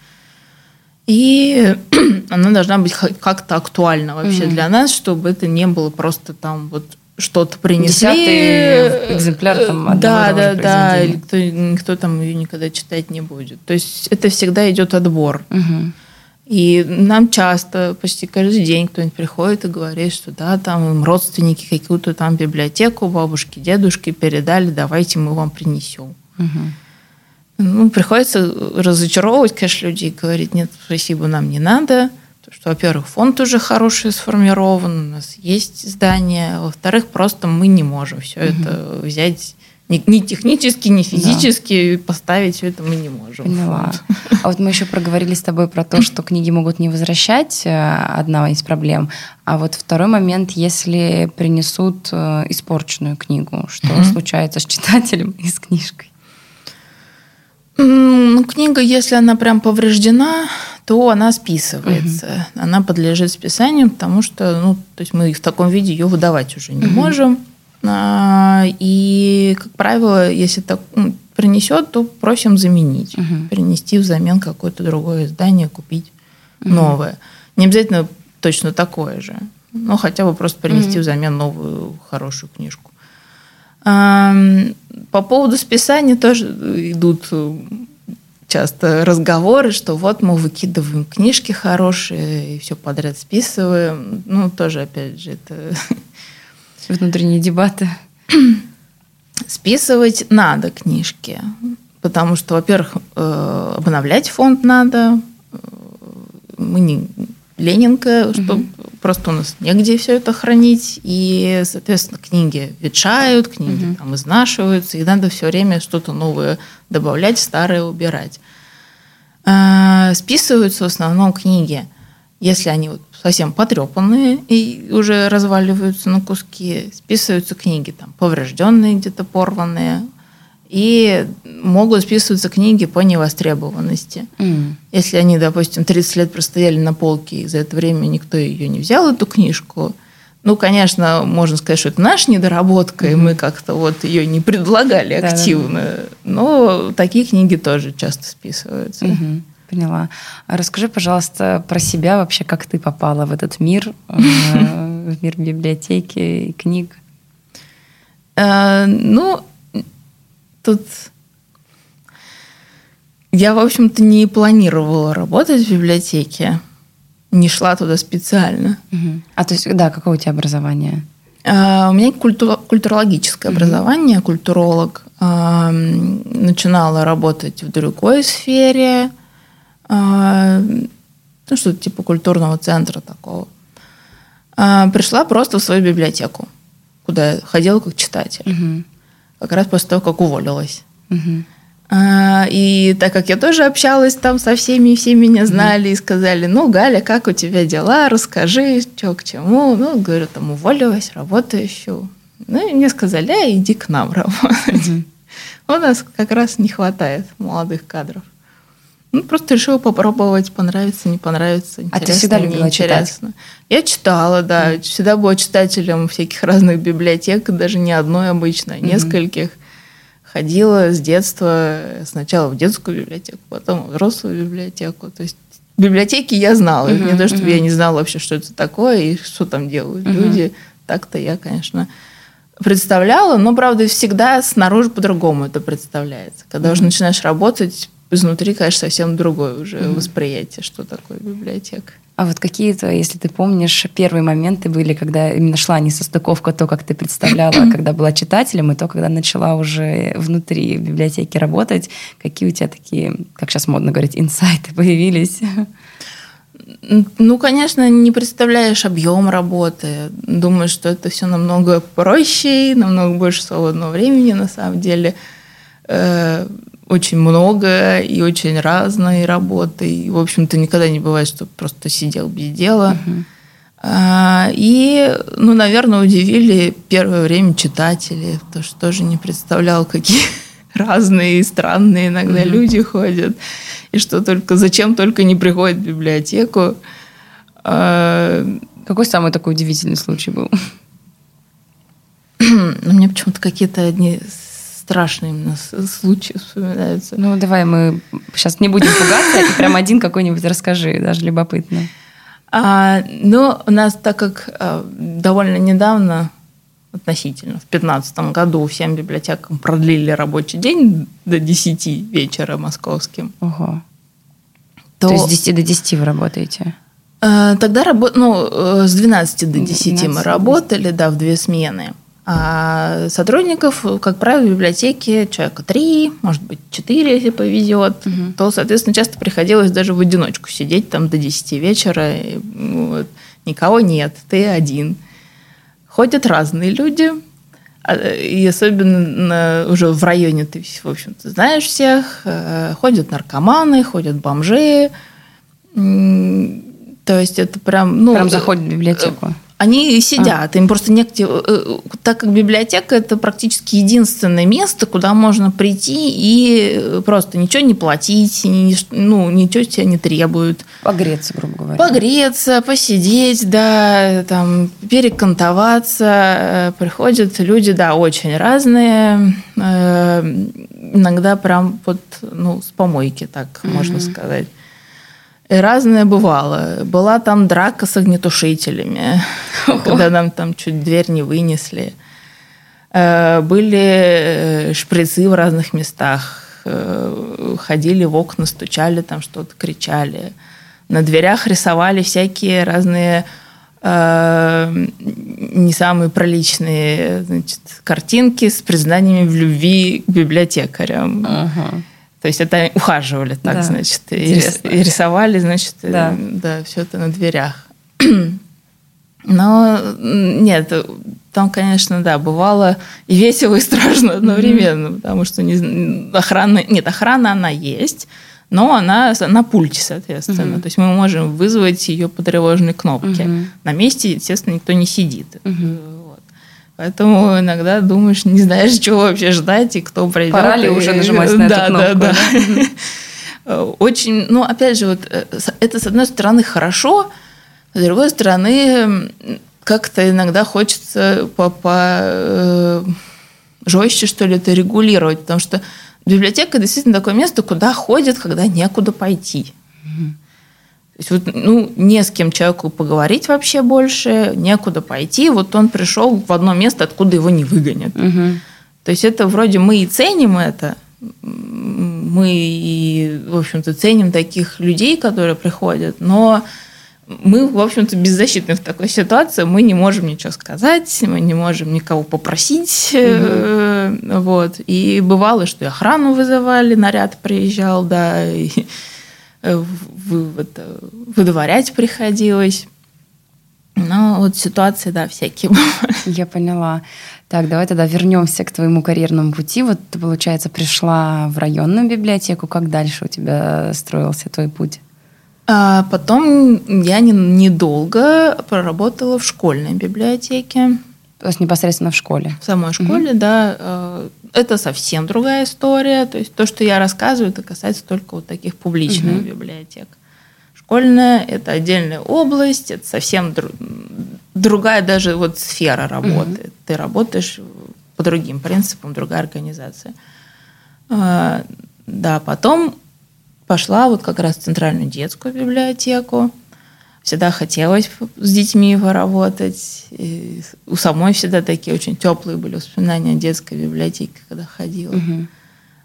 И она должна быть как-то актуальна вообще Мгм. для нас, чтобы это не было просто там вот что-то принесли. Десятый экземпляр там Да, да, да. Или кто, никто там ее никогда читать не будет. То есть это всегда идет отбор. Мгм. И нам часто, почти каждый день кто-нибудь приходит и говорит, что да, там им родственники какую-то там библиотеку, бабушки, дедушки передали, давайте мы вам принесем. Мгм. Ну, приходится разочаровывать, конечно, людей, говорить, нет, спасибо, нам не надо. Потому что, во-первых, фонд уже хороший сформирован, у нас есть здание, а во-вторых, просто мы не можем все это взять ни, ни технически, ни физически поставить все это мы не можем. Поняла. А вот мы еще проговорили с тобой про то, что книги могут не возвращать, э, одна из проблем. А вот второй момент, если принесут э, испорченную книгу, что случается с читателем и с книжкой? Ну, книга, если она прям повреждена, то она списывается. Она подлежит списанию, потому что, ну, то есть мы в таком виде ее выдавать уже не Мгм. можем. А, И, как правило, если так м, принесет, то просим заменить. Мгм. Принести взамен какое-то другое издание, купить Мгм. новое. Не обязательно точно такое же, но хотя бы просто принести Мгм. взамен новую хорошую книжку. По поводу списания тоже идут э, часто разговоры, что вот мы выкидываем книжки хорошие и все подряд списываем. Ну, тоже, опять же, это Внутренние дебаты. списывать надо книжки, потому что, во-первых, э, обновлять фонд надо. Э, Мы не Ленинка, чтобы просто у нас негде все это хранить, и, соответственно, книги ветшают, книги угу. там изнашиваются, и надо все время что-то новое добавлять, старое убирать. А, списываются в основном книги, если они вот совсем потрепанные и уже разваливаются на куски, списываются книги там поврежденные, где-то порванные, и могут списываться книги по невостребованности. Mm. Если они, допустим, 30 лет простояли на полке, и за это время никто ее не взял, эту книжку, ну, конечно, можно сказать, что это наша недоработка, mm-hmm. и мы как-то вот ее не предлагали активно. Но такие книги тоже часто списываются. Mm-hmm. Поняла. А расскажи, пожалуйста, про себя вообще, как ты попала в этот мир, э, в мир библиотеки и книг. Э, ну, тут я, в общем-то, не планировала работать в библиотеке, не шла туда специально. Угу. А то есть, да, какое у тебя образование? Uh, у меня культур, культурологическое угу. образование, культуролог. Uh, начинала работать в другой сфере, uh, ну, что-то типа культурного центра такого. Пришла просто в свою библиотеку, куда я ходила как читатель. Угу как раз после того, как уволилась. Угу. А, и так как я тоже общалась там со всеми, и все меня знали, и сказали, ну, Галя, как у тебя дела, расскажи, что к чему. Ну, говорю, там, уволилась, работаю ищу. Ну, и мне сказали, а, иди к нам работать. Угу. У нас как раз не хватает молодых кадров. Ну, просто решила попробовать, понравится, не понравится, интересно, А ты всегда любила читать? Я читала, да. Mm. Всегда была читателем всяких разных библиотек, даже не одной обычно, а нескольких. Ходила с детства сначала в детскую библиотеку, потом в взрослую библиотеку. То есть библиотеки я знала. Mm-hmm. Не то, чтобы mm-hmm. я не знала вообще, что это такое и что там делают mm-hmm. люди. Так-то я, конечно, представляла, но, правда, всегда снаружи по-другому это представляется. Когда mm-hmm. уже начинаешь работать, изнутри, конечно, совсем другое уже mm-hmm. восприятие, что такое библиотека. А вот какие-то, если ты помнишь, первые моменты были, когда именно шла несостыковка, то, как ты представляла, когда была читателем, и то, когда начала уже внутри библиотеки работать, какие у тебя такие, как сейчас модно говорить, инсайты появились? Ну, конечно, не представляешь объем работы. Думаешь, что это все намного проще, намного больше свободного времени на самом деле. Э, очень много и очень разной работы. И, в общем-то, никогда не бывает, что просто сидел без дела. Uh-huh. А, и, ну, наверное, удивили первое время читатели, потому что тоже не представлял, какие разные и странные иногда uh-huh. люди ходят. И что только, зачем только не приходят в библиотеку. А, Какой самый такой удивительный случай был? Ну, мне почему-то какие-то одни страшные именно случаи вспоминаются. Ну, давай мы сейчас не будем пугаться, и прям один какой-нибудь расскажи, даже любопытно. А, ну, у нас, так как а, довольно недавно, относительно, в 2015 году всем библиотекам продлили рабочий день до 10 вечера московским. Ого. То, то есть с 10 до 10 вы работаете? А, тогда рабо... ну, э, с 12 до 10 12 мы работали, да, в две смены. А сотрудников, как правило, в библиотеке человека три, может быть, четыре, если повезет, угу. то, соответственно, часто приходилось даже в одиночку сидеть там до 10 вечера. И, вот, никого нет, ты один. Ходят разные люди, а, и особенно уже в районе ты, в общем-то, знаешь всех. Э, ходят наркоманы, ходят бомжи. То есть это прям... Ну, прям заходят в библиотеку они сидят, а. им просто негде... Э, э, так как библиотека – это практически единственное место, куда можно прийти и просто ничего не платить, ни, ну, ничего тебя не требуют. Погреться, грубо говоря. Погреться, посидеть, да, там, перекантоваться. Э, приходят люди, да, очень разные. Иногда прям вот, ну, с помойки, так mm-hmm. можно сказать. И разное бывало. Была там драка с огнетушителями, Ого. когда нам там чуть дверь не вынесли. Э, были э, шприцы в разных местах. Э, ходили в окна, стучали, там что-то кричали. На дверях рисовали всякие разные не самые проличные значит, картинки с признаниями в любви к библиотекарям. Ага. То есть это ухаживали так, да. значит, и, и рисовали, значит, да. да, все это на дверях. Но нет, там, конечно, да, бывало и весело, и страшно одновременно, mm-hmm. потому что не, охрана... Нет, охрана она есть, но она на пульте, соответственно. Mm-hmm. То есть мы можем вызвать ее по тревожной кнопке. Mm-hmm. На месте, естественно, никто не сидит. Mm-hmm. Поэтому иногда думаешь, не знаешь, чего вообще ждать и кто пройдет. Пора ли уже нажимать на да, эту кнопку? Да, да. Очень, ну, опять же, вот э, это, с одной стороны, хорошо, с другой стороны, как-то иногда хочется по, по э, жестче, что ли, это регулировать, потому что библиотека действительно такое место, куда ходят, когда некуда пойти. То есть вот, ну, не с кем человеку поговорить вообще больше, некуда пойти. Вот он пришел в одно место, откуда его не выгонят. Угу. То есть это вроде мы и ценим это, мы и, в общем-то, ценим таких людей, которые приходят, но мы, в общем-то, беззащитны в такой ситуации. Мы не можем ничего сказать, мы не можем никого попросить. Угу. Вот. И бывало, что и охрану вызывали, наряд приезжал, да, и э, выдворять приходилось. Но вот ситуации, да, всякие бывают. Я поняла. Так, давай тогда вернемся к твоему карьерному пути. Вот ты, получается, пришла в районную библиотеку. Как дальше у тебя строился твой путь? А потом я недолго проработала в школьной библиотеке. То есть непосредственно в школе? В самой школе, угу. да. Это совсем другая история. То есть то, что я рассказываю, это касается только вот таких публичных угу. библиотек. Школьная – это отдельная область, это совсем дру... другая даже вот сфера работы. Угу. Ты работаешь по другим принципам, другая организация. А, да, потом пошла вот как раз в центральную детскую библиотеку. Всегда хотелось с детьми поработать. И у самой всегда такие очень теплые были воспоминания о детской библиотеке, когда ходила. Угу.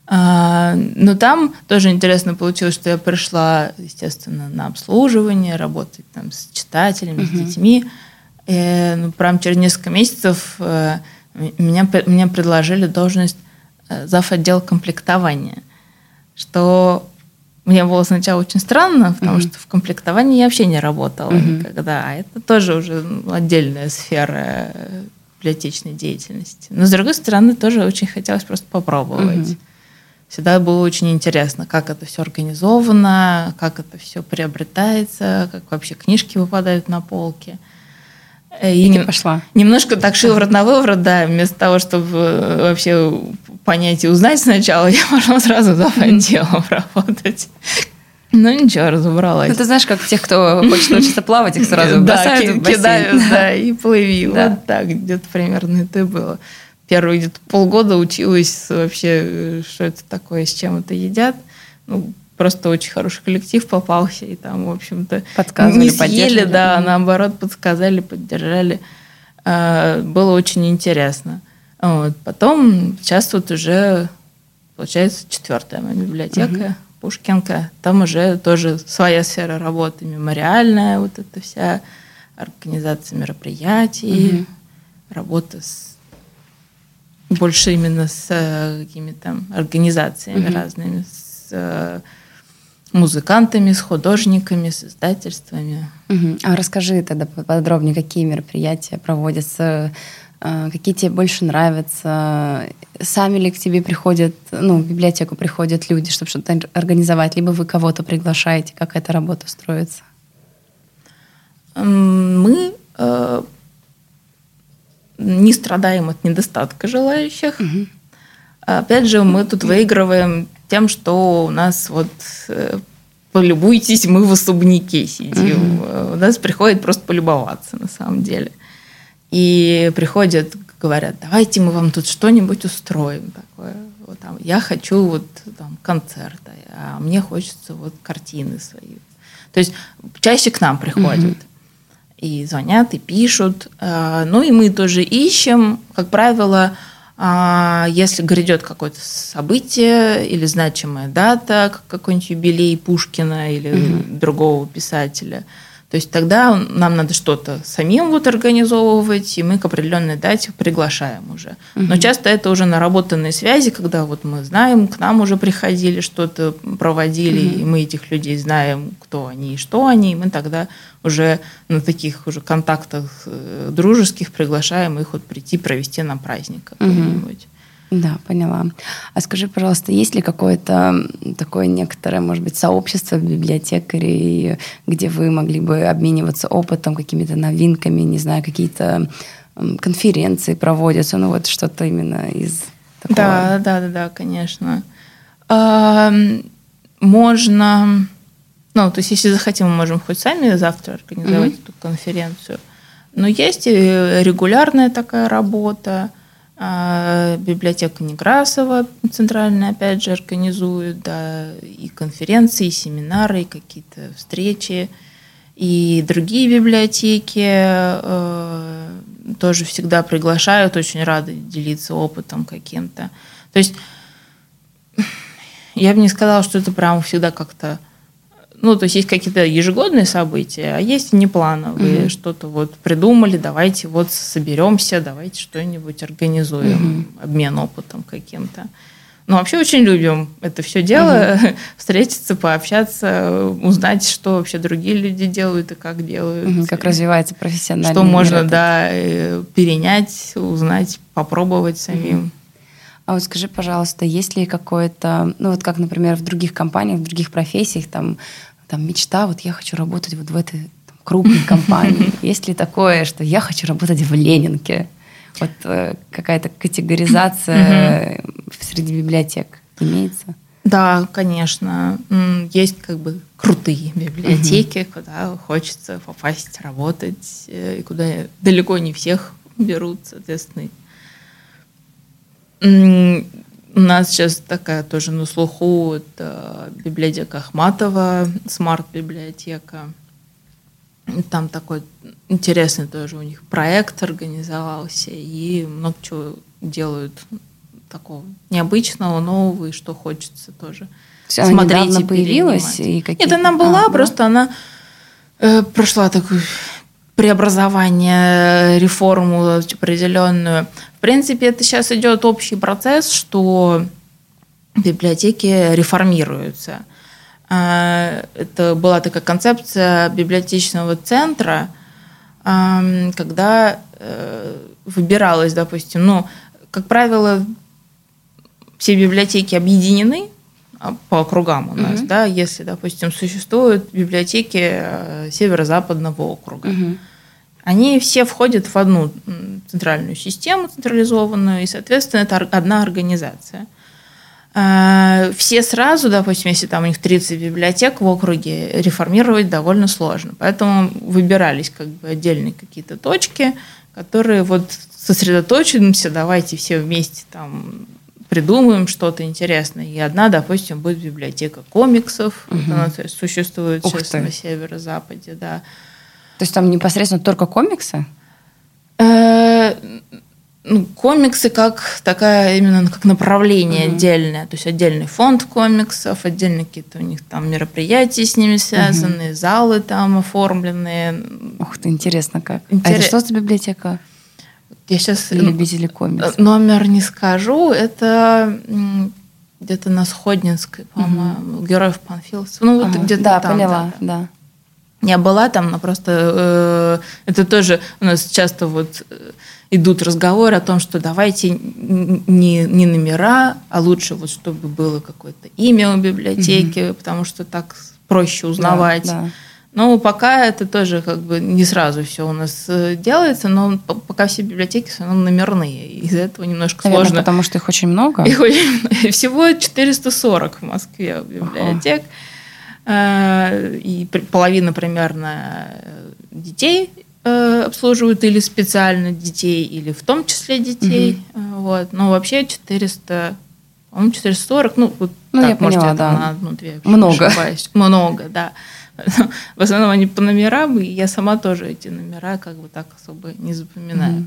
А, но там тоже интересно получилось, что я пришла, естественно, на обслуживание, работать там с читателями, угу. с детьми. И, ну, прям через несколько месяцев э, меня, мне предложили должность э, зав. отдел комплектования, что мне было сначала очень странно, потому mm-hmm. что в комплектовании я вообще не работала mm-hmm. никогда. А это тоже уже отдельная сфера библиотечной деятельности. Но, с другой стороны, тоже очень хотелось просто попробовать. Mm-hmm. Всегда было очень интересно, как это все организовано, как это все приобретается, как вообще книжки выпадают на полки. И, и не, пошла. Немножко так шиворот на выворот, да, вместо того, чтобы э, вообще понять и узнать сначала, я пошла сразу за отделом работать. Ну ничего, разобралась. Ну, ты знаешь, как тех, кто хочет научиться плавать, их сразу бросают бассейн. кидают, да, и плыви. Вот так где-то примерно это было. Первые где-то полгода училась вообще, э, что это такое, с чем это едят. Ну, просто очень хороший коллектив попался, и там, в общем-то, не съели, да, а наоборот, подсказали, поддержали. А, было очень интересно. Вот. Потом сейчас вот уже, получается, четвертая моя библиотека, угу. Пушкинка. Там уже тоже своя сфера работы, мемориальная, вот эта вся организация мероприятий, угу. работа с больше именно с э, какими-то организациями угу. разными, с э, музыкантами, с художниками, с издательствами. Угу. А расскажи тогда подробнее, какие мероприятия проводятся, э, какие тебе больше нравятся, сами ли к тебе приходят, ну, в библиотеку приходят люди, чтобы что-то организовать, либо вы кого-то приглашаете, как эта работа строится? Мы э, не страдаем от недостатка желающих. Угу. Опять же, мы тут выигрываем тем, что у нас вот э, полюбуйтесь, мы в особняке сидим. Mm-hmm. У нас приходит просто полюбоваться на самом деле. И приходят, говорят, давайте мы вам тут что-нибудь устроим такое. Вот там, я хочу вот там концерта, а мне хочется вот картины свои. То есть чаще к нам приходят. Mm-hmm. И звонят, и пишут. А, ну и мы тоже ищем, как правило, если грядет какое-то событие или значимая дата, какой-нибудь юбилей Пушкина или угу. другого писателя, То есть тогда нам надо что-то самим вот организовывать, и мы к определенной дате приглашаем уже. Угу. Но часто это уже наработанные связи, когда вот мы знаем, к нам уже приходили, что-то проводили, угу. и мы этих людей знаем, кто они и что они, и мы тогда уже на таких уже контактах э, дружеских приглашаем их вот прийти провести нам праздник какой-нибудь. Угу. Да, поняла. А скажи, пожалуйста, есть ли какое-то такое некоторое, может быть, сообщество библиотекарей, где вы могли бы обмениваться опытом, какими-то новинками, не знаю, какие-то конференции проводятся, ну вот что-то именно из такого? Да, да, да, да, конечно. Можно, ну, то есть если захотим, мы можем хоть сами завтра организовать mm-hmm. эту конференцию. Но есть регулярная такая работа. А, библиотека Некрасова центральная, опять же, организует да, и конференции, и семинары, и какие-то встречи. И другие библиотеки э, тоже всегда приглашают, очень рады делиться опытом каким-то. То есть я бы не сказала, что это прям всегда как-то ну, то есть есть какие-то ежегодные события, а есть неплановые, угу. что-то вот придумали, давайте вот соберемся, давайте что-нибудь организуем, угу. обмен опытом каким-то. Ну, вообще очень любим это все дело, угу. встретиться, пообщаться, узнать, что вообще другие люди делают и как делают. Угу, как развивается профессионально. Что можно, да, э, перенять, узнать, попробовать самим. Угу. А вот скажи, пожалуйста, есть ли какое-то, ну вот как, например, в других компаниях, в других профессиях, там там мечта, вот я хочу работать вот в этой там, крупной компании. Есть ли такое, что я хочу работать в Ленинке? Вот э, какая-то категоризация среди библиотек имеется? Да, конечно. Есть как бы крутые библиотеки, куда хочется попасть, работать, э, и куда далеко не всех берут, соответственно. У нас сейчас такая тоже на слуху это библиотека Ахматова, смарт-библиотека. Там такой интересный тоже у них проект организовался, и много чего делают такого необычного, нового, и что хочется тоже Все, смотреть и появилась? И какие Нет, она была, а, просто да? она э, прошла такую преобразование, реформу определенную. В принципе, это сейчас идет общий процесс, что библиотеки реформируются. А, это была такая концепция библиотечного центра, когда э, выбиралось, допустим, ну, как правило, все библиотеки объединены а, по округам у нас, угу. да, если, допустим, существуют библиотеки э, северо-западного округа. Угу они все входят в одну центральную систему централизованную, и, соответственно, это одна организация. А, все сразу, допустим, если там у них 30 библиотек в округе, реформировать довольно сложно. Поэтому выбирались как бы отдельные какие-то точки, которые вот сосредоточимся, давайте все вместе там придумаем что-то интересное. И одна, допустим, будет библиотека комиксов, угу. она существует Ух сейчас ты. на северо-западе, да. То есть там непосредственно только комиксы? Э, ну, комиксы как такая именно как направление mm отдельное, то есть отдельный фонд комиксов, отдельные какие-то у них там мероприятия с ними связаны, mm залы там оформленные. Ух ты, интересно как. Интерес... А это что за библиотека? Я сейчас Для любителей комиксов. Номер не скажу, это где-то на Сходнинской, по-моему, mm Героев Панфиловцев. Ну, вот ага. где-то да, там. Поняла, да. да. Я была там, но просто э, это тоже у нас часто вот э, идут разговоры о том, что давайте не, не номера, а лучше вот чтобы было какое-то имя у библиотеки, угу. потому что так проще узнавать. Да, да. Но пока это тоже как бы не сразу все у нас э, делается, но пока все библиотеки все равно номерные. Из-за этого немножко Наверное, сложно. потому что их очень много? Их очень, всего 440 в Москве библиотек. Ага. Э, и половина примерно э, детей э, обслуживают или специально детей, или в том числе детей. Угу. Вот. Но вообще 400, по-моему, 440, ну, вот ну так, я может, поняла, да. на одну-две. Много. Ошибаюсь. Много, да. В основном они по номерам, и я сама тоже эти номера как бы так особо не запоминаю. Угу.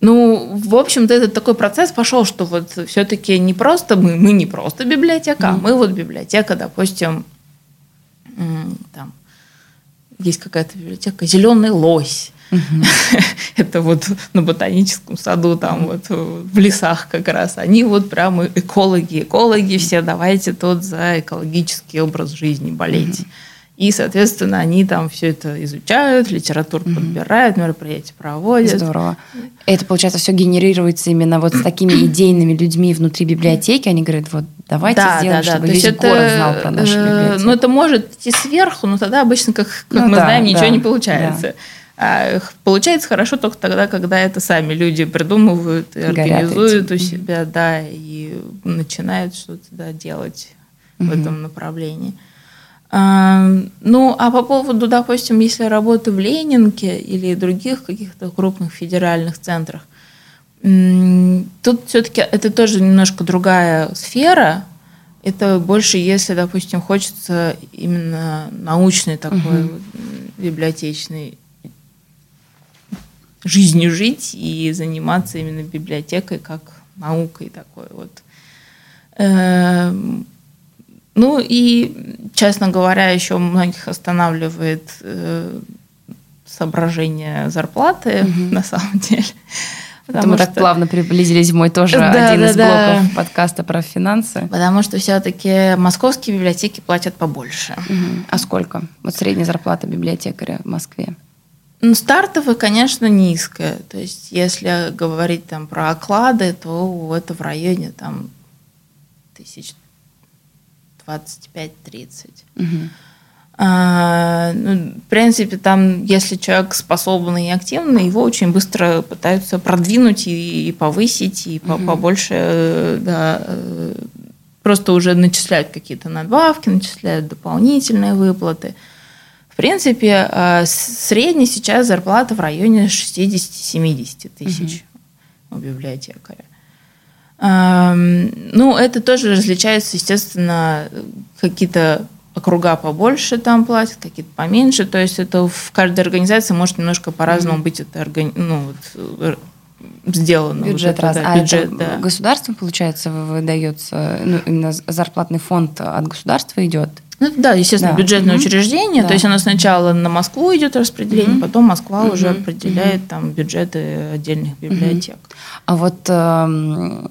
Ну, в общем-то, этот такой процесс пошел, что вот все-таки не просто мы, мы не просто библиотека, mm. а мы вот библиотека, допустим, там, есть какая-то библиотека «Зеленый лось». Это вот на ботаническом саду, там вот в лесах как раз. Они вот прямо экологи. Экологи все, давайте тут за экологический образ жизни болеть. И, соответственно, они там все это изучают, литературу mm-hmm. подбирают, мероприятия проводят. Здорово. Это, получается, все генерируется именно вот с такими идейными людьми внутри библиотеки. Они говорят, вот давайте да, сделаем, да, да. чтобы То весь это, город знал про нашу э, библиотеку. Ну, это может идти сверху, но тогда обычно, как, как ну, мы да, знаем, ничего да, не получается. Да. А получается хорошо только тогда, когда это сами люди придумывают и Горят организуют этим. у себя, да, и начинают что-то да, делать угу. в этом направлении. Ну, а по поводу, допустим, если работы в Ленинке или других каких-то крупных федеральных центрах, тут все-таки это тоже немножко другая сфера. Это больше, если, допустим, хочется именно научной такой угу. библиотечной жизнью жить и заниматься именно библиотекой как наукой такой вот. Ну и, честно говоря, еще многих останавливает э, соображение зарплаты угу. на самом деле. Потому Мы что... так плавно приблизились в мой тоже да, один да, из блоков да. подкаста про финансы. Потому что все-таки московские библиотеки платят побольше. Угу. А сколько? Вот средняя зарплата библиотекаря в Москве? Ну, стартовая, конечно, низкая. То есть, если говорить там про оклады, то это в районе там тысяч 25-30. Угу. А, ну, в принципе, там, если человек способный и активный, его очень быстро пытаются продвинуть и, и повысить, и угу. побольше, да, э, просто уже начисляют какие-то надбавки, начисляют дополнительные выплаты. В принципе, а, средняя сейчас зарплата в районе 60-70 тысяч угу. у библиотекаря. Ну, это тоже различается, естественно, какие-то округа побольше там платят, какие-то поменьше. То есть это в каждой организации может немножко по-разному mm-hmm. быть это органи... ну, вот, э, сделано. Бюджет вот раз. Да, а бюджет, это да. государством, получается, выдается, ну, именно зарплатный фонд от государства идет? Ну, да, естественно, да. бюджетное угу. учреждение. Да. То есть оно сначала на Москву идет распределение, угу. потом Москва угу. уже определяет угу. там бюджеты отдельных библиотек. Угу. А вот э,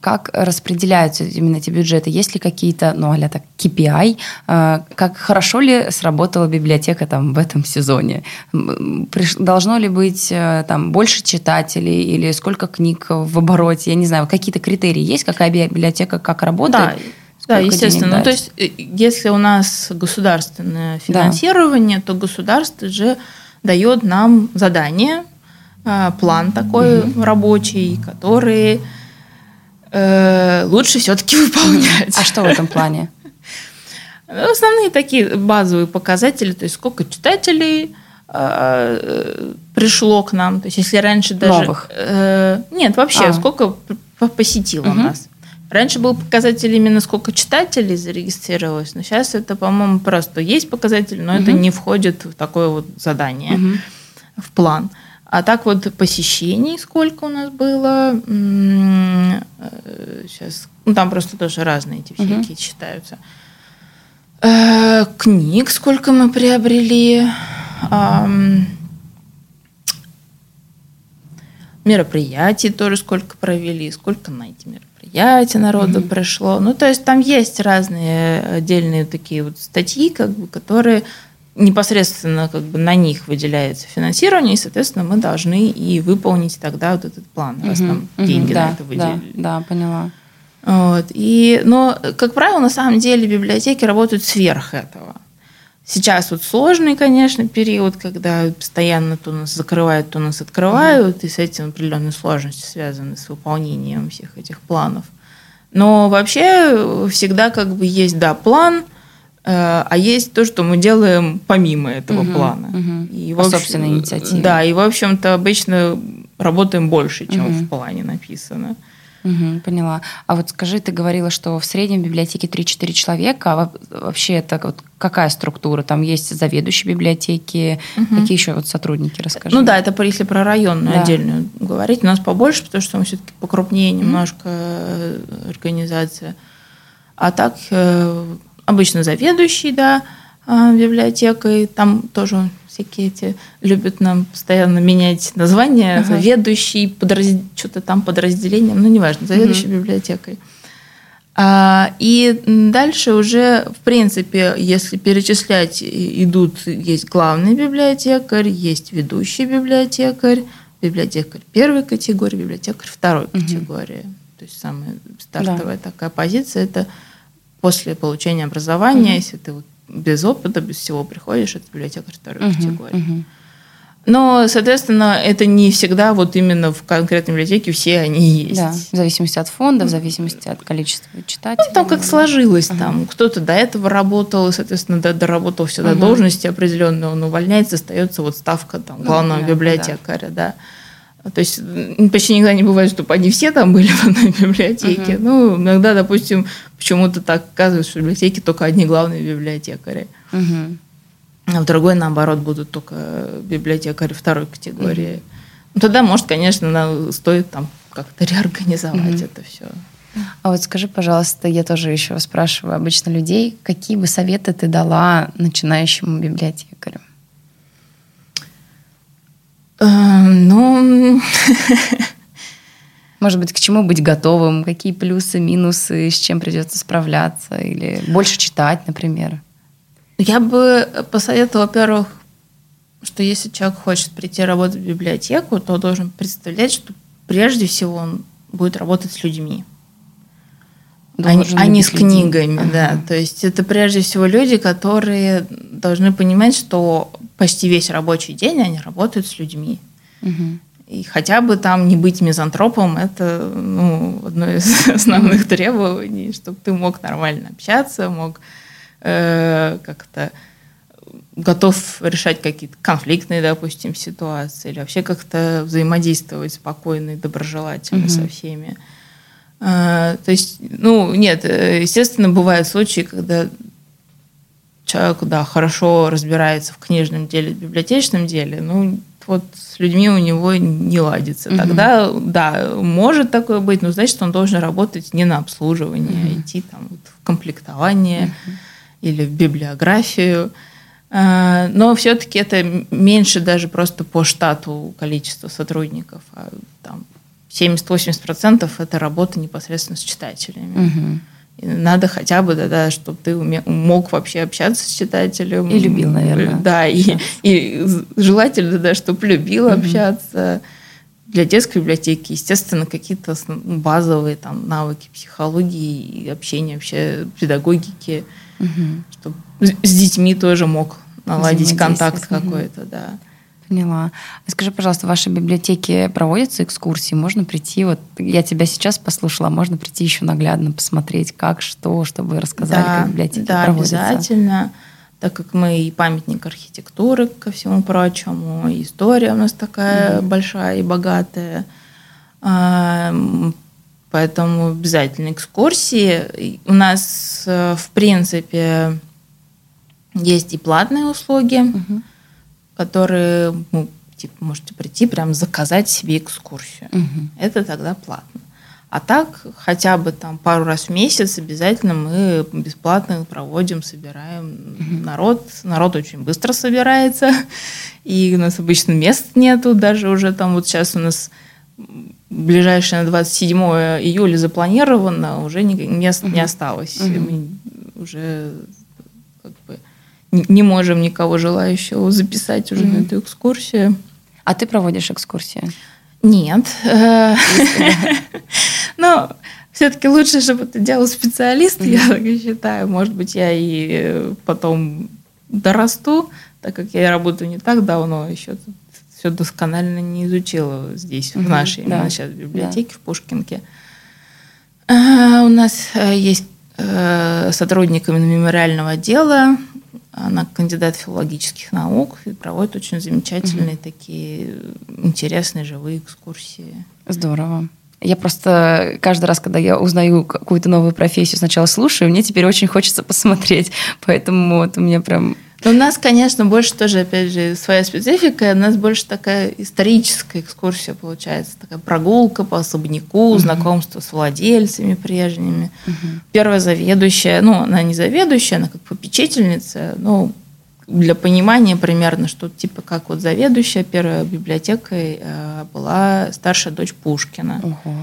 как распределяются именно эти бюджеты? Есть ли какие-то, ну, а так, KPI? Э, как хорошо ли сработала библиотека там в этом сезоне? Приш, должно ли быть э, там больше читателей или сколько книг в обороте? Я не знаю, какие-то критерии есть? Какая библиотека как работает? Да. Да, естественно. Ну, то есть, э, если у нас государственное финансирование, да. то государство же дает нам задание, э, план такой угу. рабочий, который э, лучше все-таки выполнять. А что в этом плане? Ну, основные такие базовые показатели, то есть сколько читателей э, пришло к нам, то есть если раньше даже... Новых? Э, нет, вообще, а. сколько посетило угу. нас. Раньше был показатель именно сколько читателей зарегистрировалось, но сейчас это, по-моему, просто есть показатель, но угу. это не входит в такое вот задание, угу. в план. А так вот посещений сколько у нас было, сейчас, э, ну там просто тоже разные эти всякие угу. считаются. Э, книг сколько мы приобрели, мероприятий тоже сколько провели, сколько на эти мероприятия мероприятий народу mm-hmm. пришло. Ну, то есть там есть разные отдельные такие вот статьи, как бы, которые непосредственно как бы на них выделяется финансирование, и, соответственно, мы должны и выполнить тогда вот этот план, раз нам mm-hmm. деньги да, на это выделили. Да, да, поняла. Вот. И, но, как правило, на самом деле библиотеки работают сверх этого. Сейчас вот сложный, конечно, период, когда постоянно то нас закрывают, то нас открывают, mm-hmm. и с этим определенные сложности связаны с выполнением всех этих планов. Но вообще всегда как бы есть, да, план, э, а есть то, что мы делаем помимо этого угу, плана. Угу. И, По общем, собственной инициативе. Да, и, в общем-то, обычно работаем больше, чем угу. в плане написано. Угу, поняла. А вот скажи, ты говорила, что в среднем в библиотеке 3-4 человека. А вообще это вот какая структура? Там есть заведующие библиотеки, угу. какие еще вот сотрудники, расскажи. Ну да, это если про районную да. отдельную говорить. У нас побольше, потому что мы все-таки покрупнее немножко угу. организация. А так э, обычно заведующий, да, а, библиотекой. Там тоже всякие эти любят нам постоянно менять названия, ага. заведующий, подраз... что-то там подразделением, ну, неважно, заведующий угу. библиотекой. А, и дальше уже, в принципе, если перечислять, идут, есть главный библиотекарь, есть ведущий библиотекарь, библиотекарь первой категории, библиотекарь второй угу. категории. То есть самая стартовая да. такая позиция – это после получения образования, угу. если ты вот без опыта, без всего приходишь, это библиотекарь второй uh-huh, категории. Uh-huh. Но, соответственно, это не всегда вот именно в конкретной библиотеке все они есть. Да, в зависимости от фонда, в зависимости от количества читателей. Ну, там как сложилось. Ага. Там кто-то до этого работал, соответственно, доработал все до ага. должности определенной, он увольняется, остается вот ставка там, главного ну, да, библиотекаря. Да. Да. То есть почти никогда не бывает, чтобы они все там были в одной библиотеке. uh Ну, иногда, допустим, почему-то так оказывается, что в библиотеке только одни главные библиотекари. uh А в другой, наоборот, будут только библиотекари второй категории. uh Ну, тогда, может, конечно, стоит там как-то реорганизовать uh это все. А вот скажи, пожалуйста, я тоже еще спрашиваю обычно людей, какие бы советы ты дала начинающему библиотекарю? Эм, ну, может быть, к чему быть готовым, какие плюсы, минусы, с чем придется справляться, или больше читать, например? Я бы посоветовала, во-первых, что если человек хочет прийти работать в библиотеку, то должен представлять, что прежде всего он будет работать с людьми. а, а не с книгами, ага. да. То есть это прежде всего люди, которые должны понимать, что почти весь рабочий день они работают с людьми. Угу. И хотя бы там не быть мизантропом, это ну, одно из основных требований, чтобы ты мог нормально общаться, мог э, как-то готов решать какие-то конфликтные, допустим, ситуации, или вообще как-то взаимодействовать спокойно и доброжелательно mm-hmm. со всеми. Э, то есть, ну, нет, э, естественно, бывают случаи, когда человек, да, хорошо разбирается в книжном деле, в библиотечном деле, ну, вот с людьми у него не ладится. Угу. Тогда, да, может такое быть, но значит, он должен работать не на обслуживание, угу. а идти там вот, в комплектование угу. или в библиографию. А, но все-таки это меньше даже просто по штату количества сотрудников. А там 70-80% это работа непосредственно с читателями. Угу. Надо хотя бы, да, да чтобы ты мог вообще общаться с читателем. И любил, наверное. Да, и, и желательно, да, чтобы любил угу. общаться. Для детской библиотеки, естественно, какие-то базовые там навыки психологии и общения вообще, педагогики, угу. чтобы с детьми тоже мог наладить контакт какой-то, да. Поняла. Скажи, пожалуйста, в вашей библиотеке проводятся экскурсии? Можно прийти, вот я тебя сейчас послушала, можно прийти еще наглядно посмотреть, как, что, чтобы рассказали, да, как библиотеки да, проводятся? обязательно. Так как мы и памятник архитектуры, ко всему прочему, и история у нас такая mm-hmm. большая и богатая. А, поэтому обязательно экскурсии. У нас, э, в принципе, есть и платные услуги. Mm-hmm которые ну, типа, можете прийти, прям заказать себе экскурсию. Угу. Это тогда платно. А так, хотя бы там пару раз в месяц обязательно мы бесплатно проводим, собираем угу. народ. Народ очень быстро собирается, и у нас обычно мест нету, даже уже там вот сейчас у нас ближайшее на 27 июля запланировано, уже мест угу. не осталось. Угу. Мы уже как бы не можем никого желающего записать уже mm-hmm. на эту экскурсию. А ты проводишь экскурсии? Нет. Но все-таки лучше, чтобы это делал специалист, я так считаю. Может быть, я и потом дорасту, так как я работаю не так давно, еще все досконально не изучила здесь, в нашей сейчас библиотеке, в Пушкинке. А, у нас э, есть э, сотрудниками мемориального отдела она кандидат филологических наук и проводит очень замечательные угу. такие интересные живые экскурсии. Здорово. Я просто каждый раз, когда я узнаю какую-то новую профессию, сначала слушаю, мне теперь очень хочется посмотреть. Поэтому вот у меня прям Но у нас, конечно, больше тоже, опять же, своя специфика. У нас больше такая историческая экскурсия получается. Такая прогулка по особняку, угу. знакомство с владельцами прежними. Угу. Первая заведующая, ну, она не заведующая, она как попечительница, ну, для понимания примерно, что типа как вот заведующая первой библиотекой э, была старшая дочь Пушкина, угу.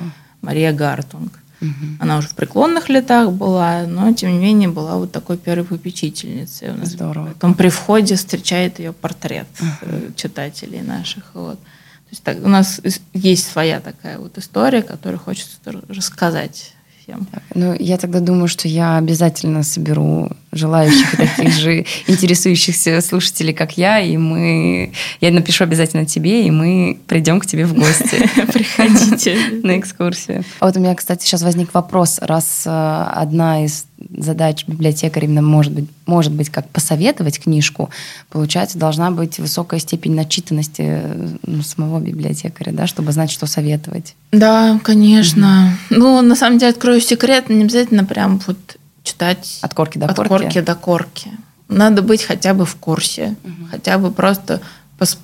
Мария Гартунг. Угу. Она уже в преклонных летах была, но тем не менее была вот такой первой попечительницей. У нас Здорово. Потом при входе встречает ее портрет угу. читателей наших. Вот. То есть так, у нас есть своя такая вот история, которую хочется рассказать всем. Ну, я тогда думаю, что я обязательно соберу желающих таких же интересующихся слушателей, как я, и мы... Я напишу обязательно тебе, и мы придем к тебе в гости. Приходите. На экскурсию. А вот у меня, кстати, сейчас возник вопрос, раз э, одна из задач библиотекаря именно может быть, может быть как посоветовать книжку, получается, должна быть высокая степень начитанности ну, самого библиотекаря, да, чтобы знать, что советовать. Да, конечно. Угу. Ну, на самом деле, открою секрет, не обязательно прям вот читать от корки до от корки. корки до корки. Надо быть хотя бы в курсе, угу. хотя бы просто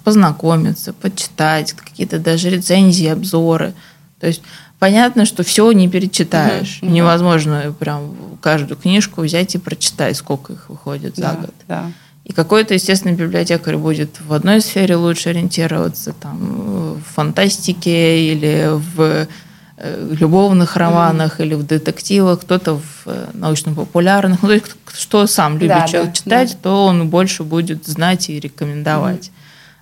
познакомиться, почитать какие-то даже рецензии, обзоры. То есть понятно, что все не перечитаешь. Угу. Невозможно прям каждую книжку взять и прочитать, сколько их выходит да, за год. Да. И какой-то, естественно, библиотекарь будет в одной сфере лучше ориентироваться, там, в фантастике или в Э, любовных романах mm-hmm. или в детективах, кто-то в э, научно-популярных. Ну, то есть, что сам любит да, да, читать, да. то он больше будет знать и рекомендовать.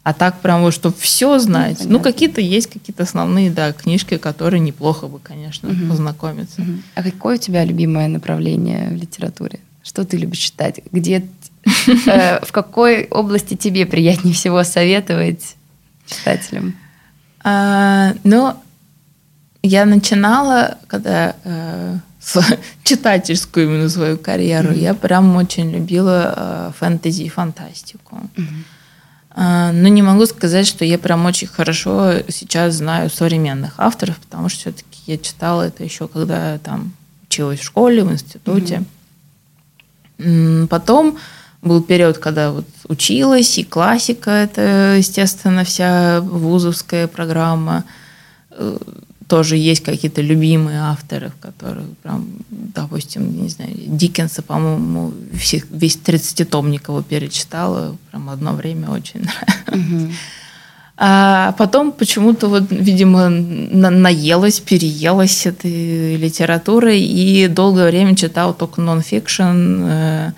А так прям вот, чтобы все знать. Ну, ну какие-то есть какие-то основные, да, книжки, которые неплохо бы, конечно, mm-hmm. познакомиться. Mm-hmm. А какое у тебя любимое направление в литературе? Что ты любишь читать? Где, э, в какой области тебе приятнее всего советовать читателям? А, ну, я начинала, когда э, читательскую именно свою карьеру, mm-hmm. я прям очень любила э, фэнтези и фантастику. Mm-hmm. Э, но не могу сказать, что я прям очень хорошо сейчас знаю современных авторов, потому что все-таки я читала это еще когда там училась в школе, в институте. Mm-hmm. Потом был период, когда вот училась, и классика, это, естественно, вся вузовская программа э, тоже есть какие-то любимые авторы, которые прям, допустим, не знаю, Диккенса, по-моему, весь 30-томник его перечитала, прям одно время очень нравилось. А потом почему-то вот, видимо, на наелась, переелась этой литературой и долгое время читала только нон-фикшн. Э,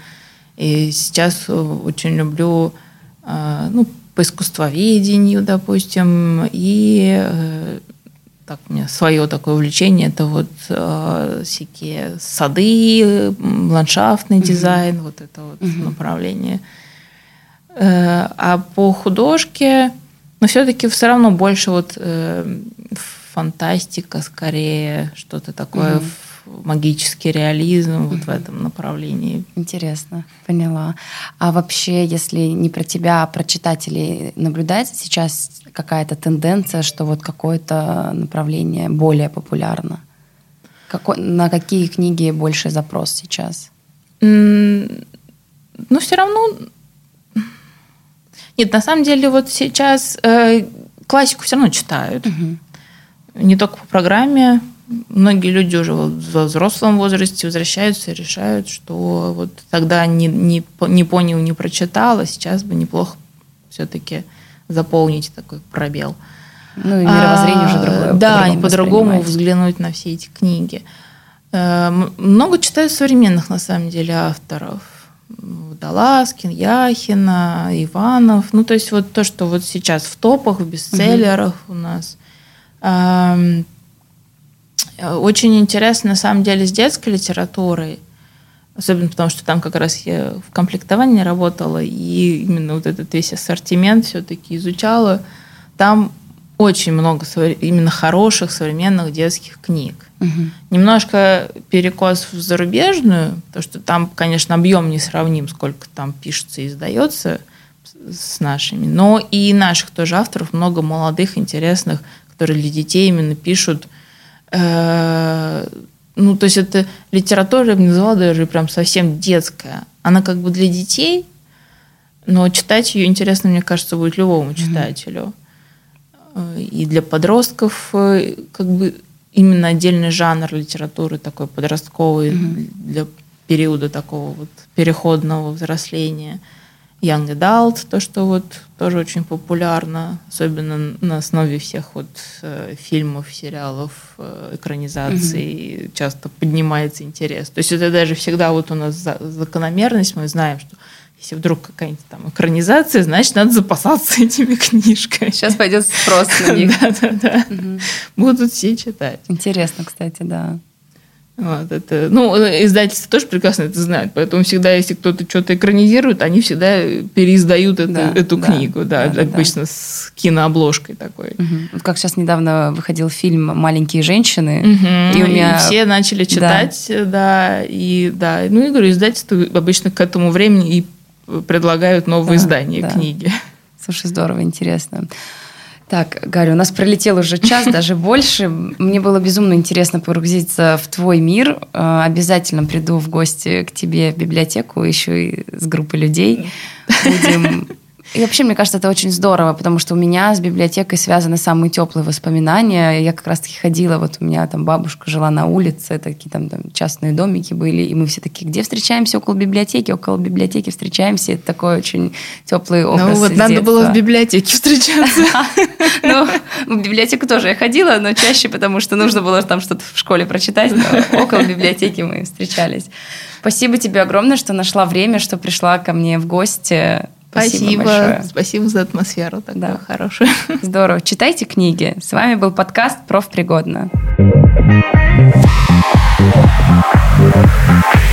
и сейчас очень люблю э, ну, по искусствоведению, допустим, и э, так, у меня свое такое увлечение, это вот э, всякие сады, ландшафтный mm-hmm. дизайн, вот это вот mm-hmm. направление. Э, а по художке, но ну, все-таки все равно больше вот э, фантастика скорее, что-то такое mm-hmm магический реализм mm-hmm. вот в этом направлении. Интересно, поняла. А вообще, если не про тебя, а про читателей наблюдается сейчас какая-то тенденция, что вот какое-то направление более популярно? Какой, на какие книги больше запрос сейчас? Mm, ну, все равно... Нет, на самом деле вот сейчас э, классику все равно читают. Угу. Не только по программе, многие люди уже в взрослом возрасте возвращаются и решают, что вот тогда не, не, не понял, не прочитал, а сейчас бы неплохо все-таки заполнить такой пробел. Ну и мировоззрение а, уже другое. Да, и по-другому взглянуть на все эти книги. Э, много читаю современных, на самом деле, авторов. Даласкин, Яхина, Иванов. Ну, то есть вот то, что вот сейчас в топах, в бестселлерах угу. у нас. Э, очень интересно, на самом деле, с детской литературой, особенно потому, что там как раз я в комплектовании работала, и именно вот этот весь ассортимент все-таки изучала. Там очень много именно хороших современных детских книг. Угу. Немножко перекос в зарубежную, потому что там, конечно, объем не сравним, сколько там пишется и издается с нашими, но и наших тоже авторов много молодых, интересных, которые для детей именно пишут Э, ну, то есть это литература, я бы назвала даже прям совсем детская. Она как бы для детей, Но читать ее интересно, мне кажется, будет любому читателю. Mm-hmm. И для подростков э, как бы именно отдельный жанр литературы такой подростковый mm-hmm. для периода такого вот переходного взросления. Young Adult, то, что вот тоже очень популярно, особенно на основе всех вот э, фильмов, сериалов, э, экранизаций, mm-hmm. часто поднимается интерес. То есть это даже всегда вот у нас за, закономерность, мы знаем, что если вдруг какая-нибудь там экранизация, значит, надо запасаться этими книжками. Сейчас пойдет спрос на них. Да-да-да. Будут все читать. Интересно, кстати, да. Вот, это, ну, издательства тоже прекрасно это знают, поэтому всегда, если кто-то что-то экранизирует, они всегда переиздают это, да, эту да, книгу, да, да обычно да. с кинообложкой такой. Угу. Как сейчас недавно выходил фильм «Маленькие женщины», угу. и у меня... И все начали читать, да. да, и да, ну, и говорю, издательства обычно к этому времени и предлагают новые да, издания да. книги. Слушай, здорово, интересно. Так, Галя, у нас пролетел уже час, даже больше. Мне было безумно интересно погрузиться в твой мир. Э, обязательно приду в гости к тебе в библиотеку, еще и с группой людей. Будем и вообще, мне кажется, это очень здорово, потому что у меня с библиотекой связаны самые теплые воспоминания. Я как раз-таки ходила, вот у меня там бабушка жила на улице, такие там, там частные домики были, и мы все такие, где встречаемся? Около библиотеки, около библиотеки встречаемся. Это такой очень теплый образ Ну вот надо было в библиотеке встречаться. Ну, в библиотеку тоже я ходила, но чаще, потому что нужно было там что-то в школе прочитать. Около библиотеки мы встречались. Спасибо тебе огромное, что нашла время, что пришла ко мне в гости. Спасибо, спасибо большое. Спасибо за атмосферу такую да. хорошую. Здорово. Читайте книги. С вами был подкаст «Профпригодно».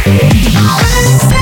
пригодно.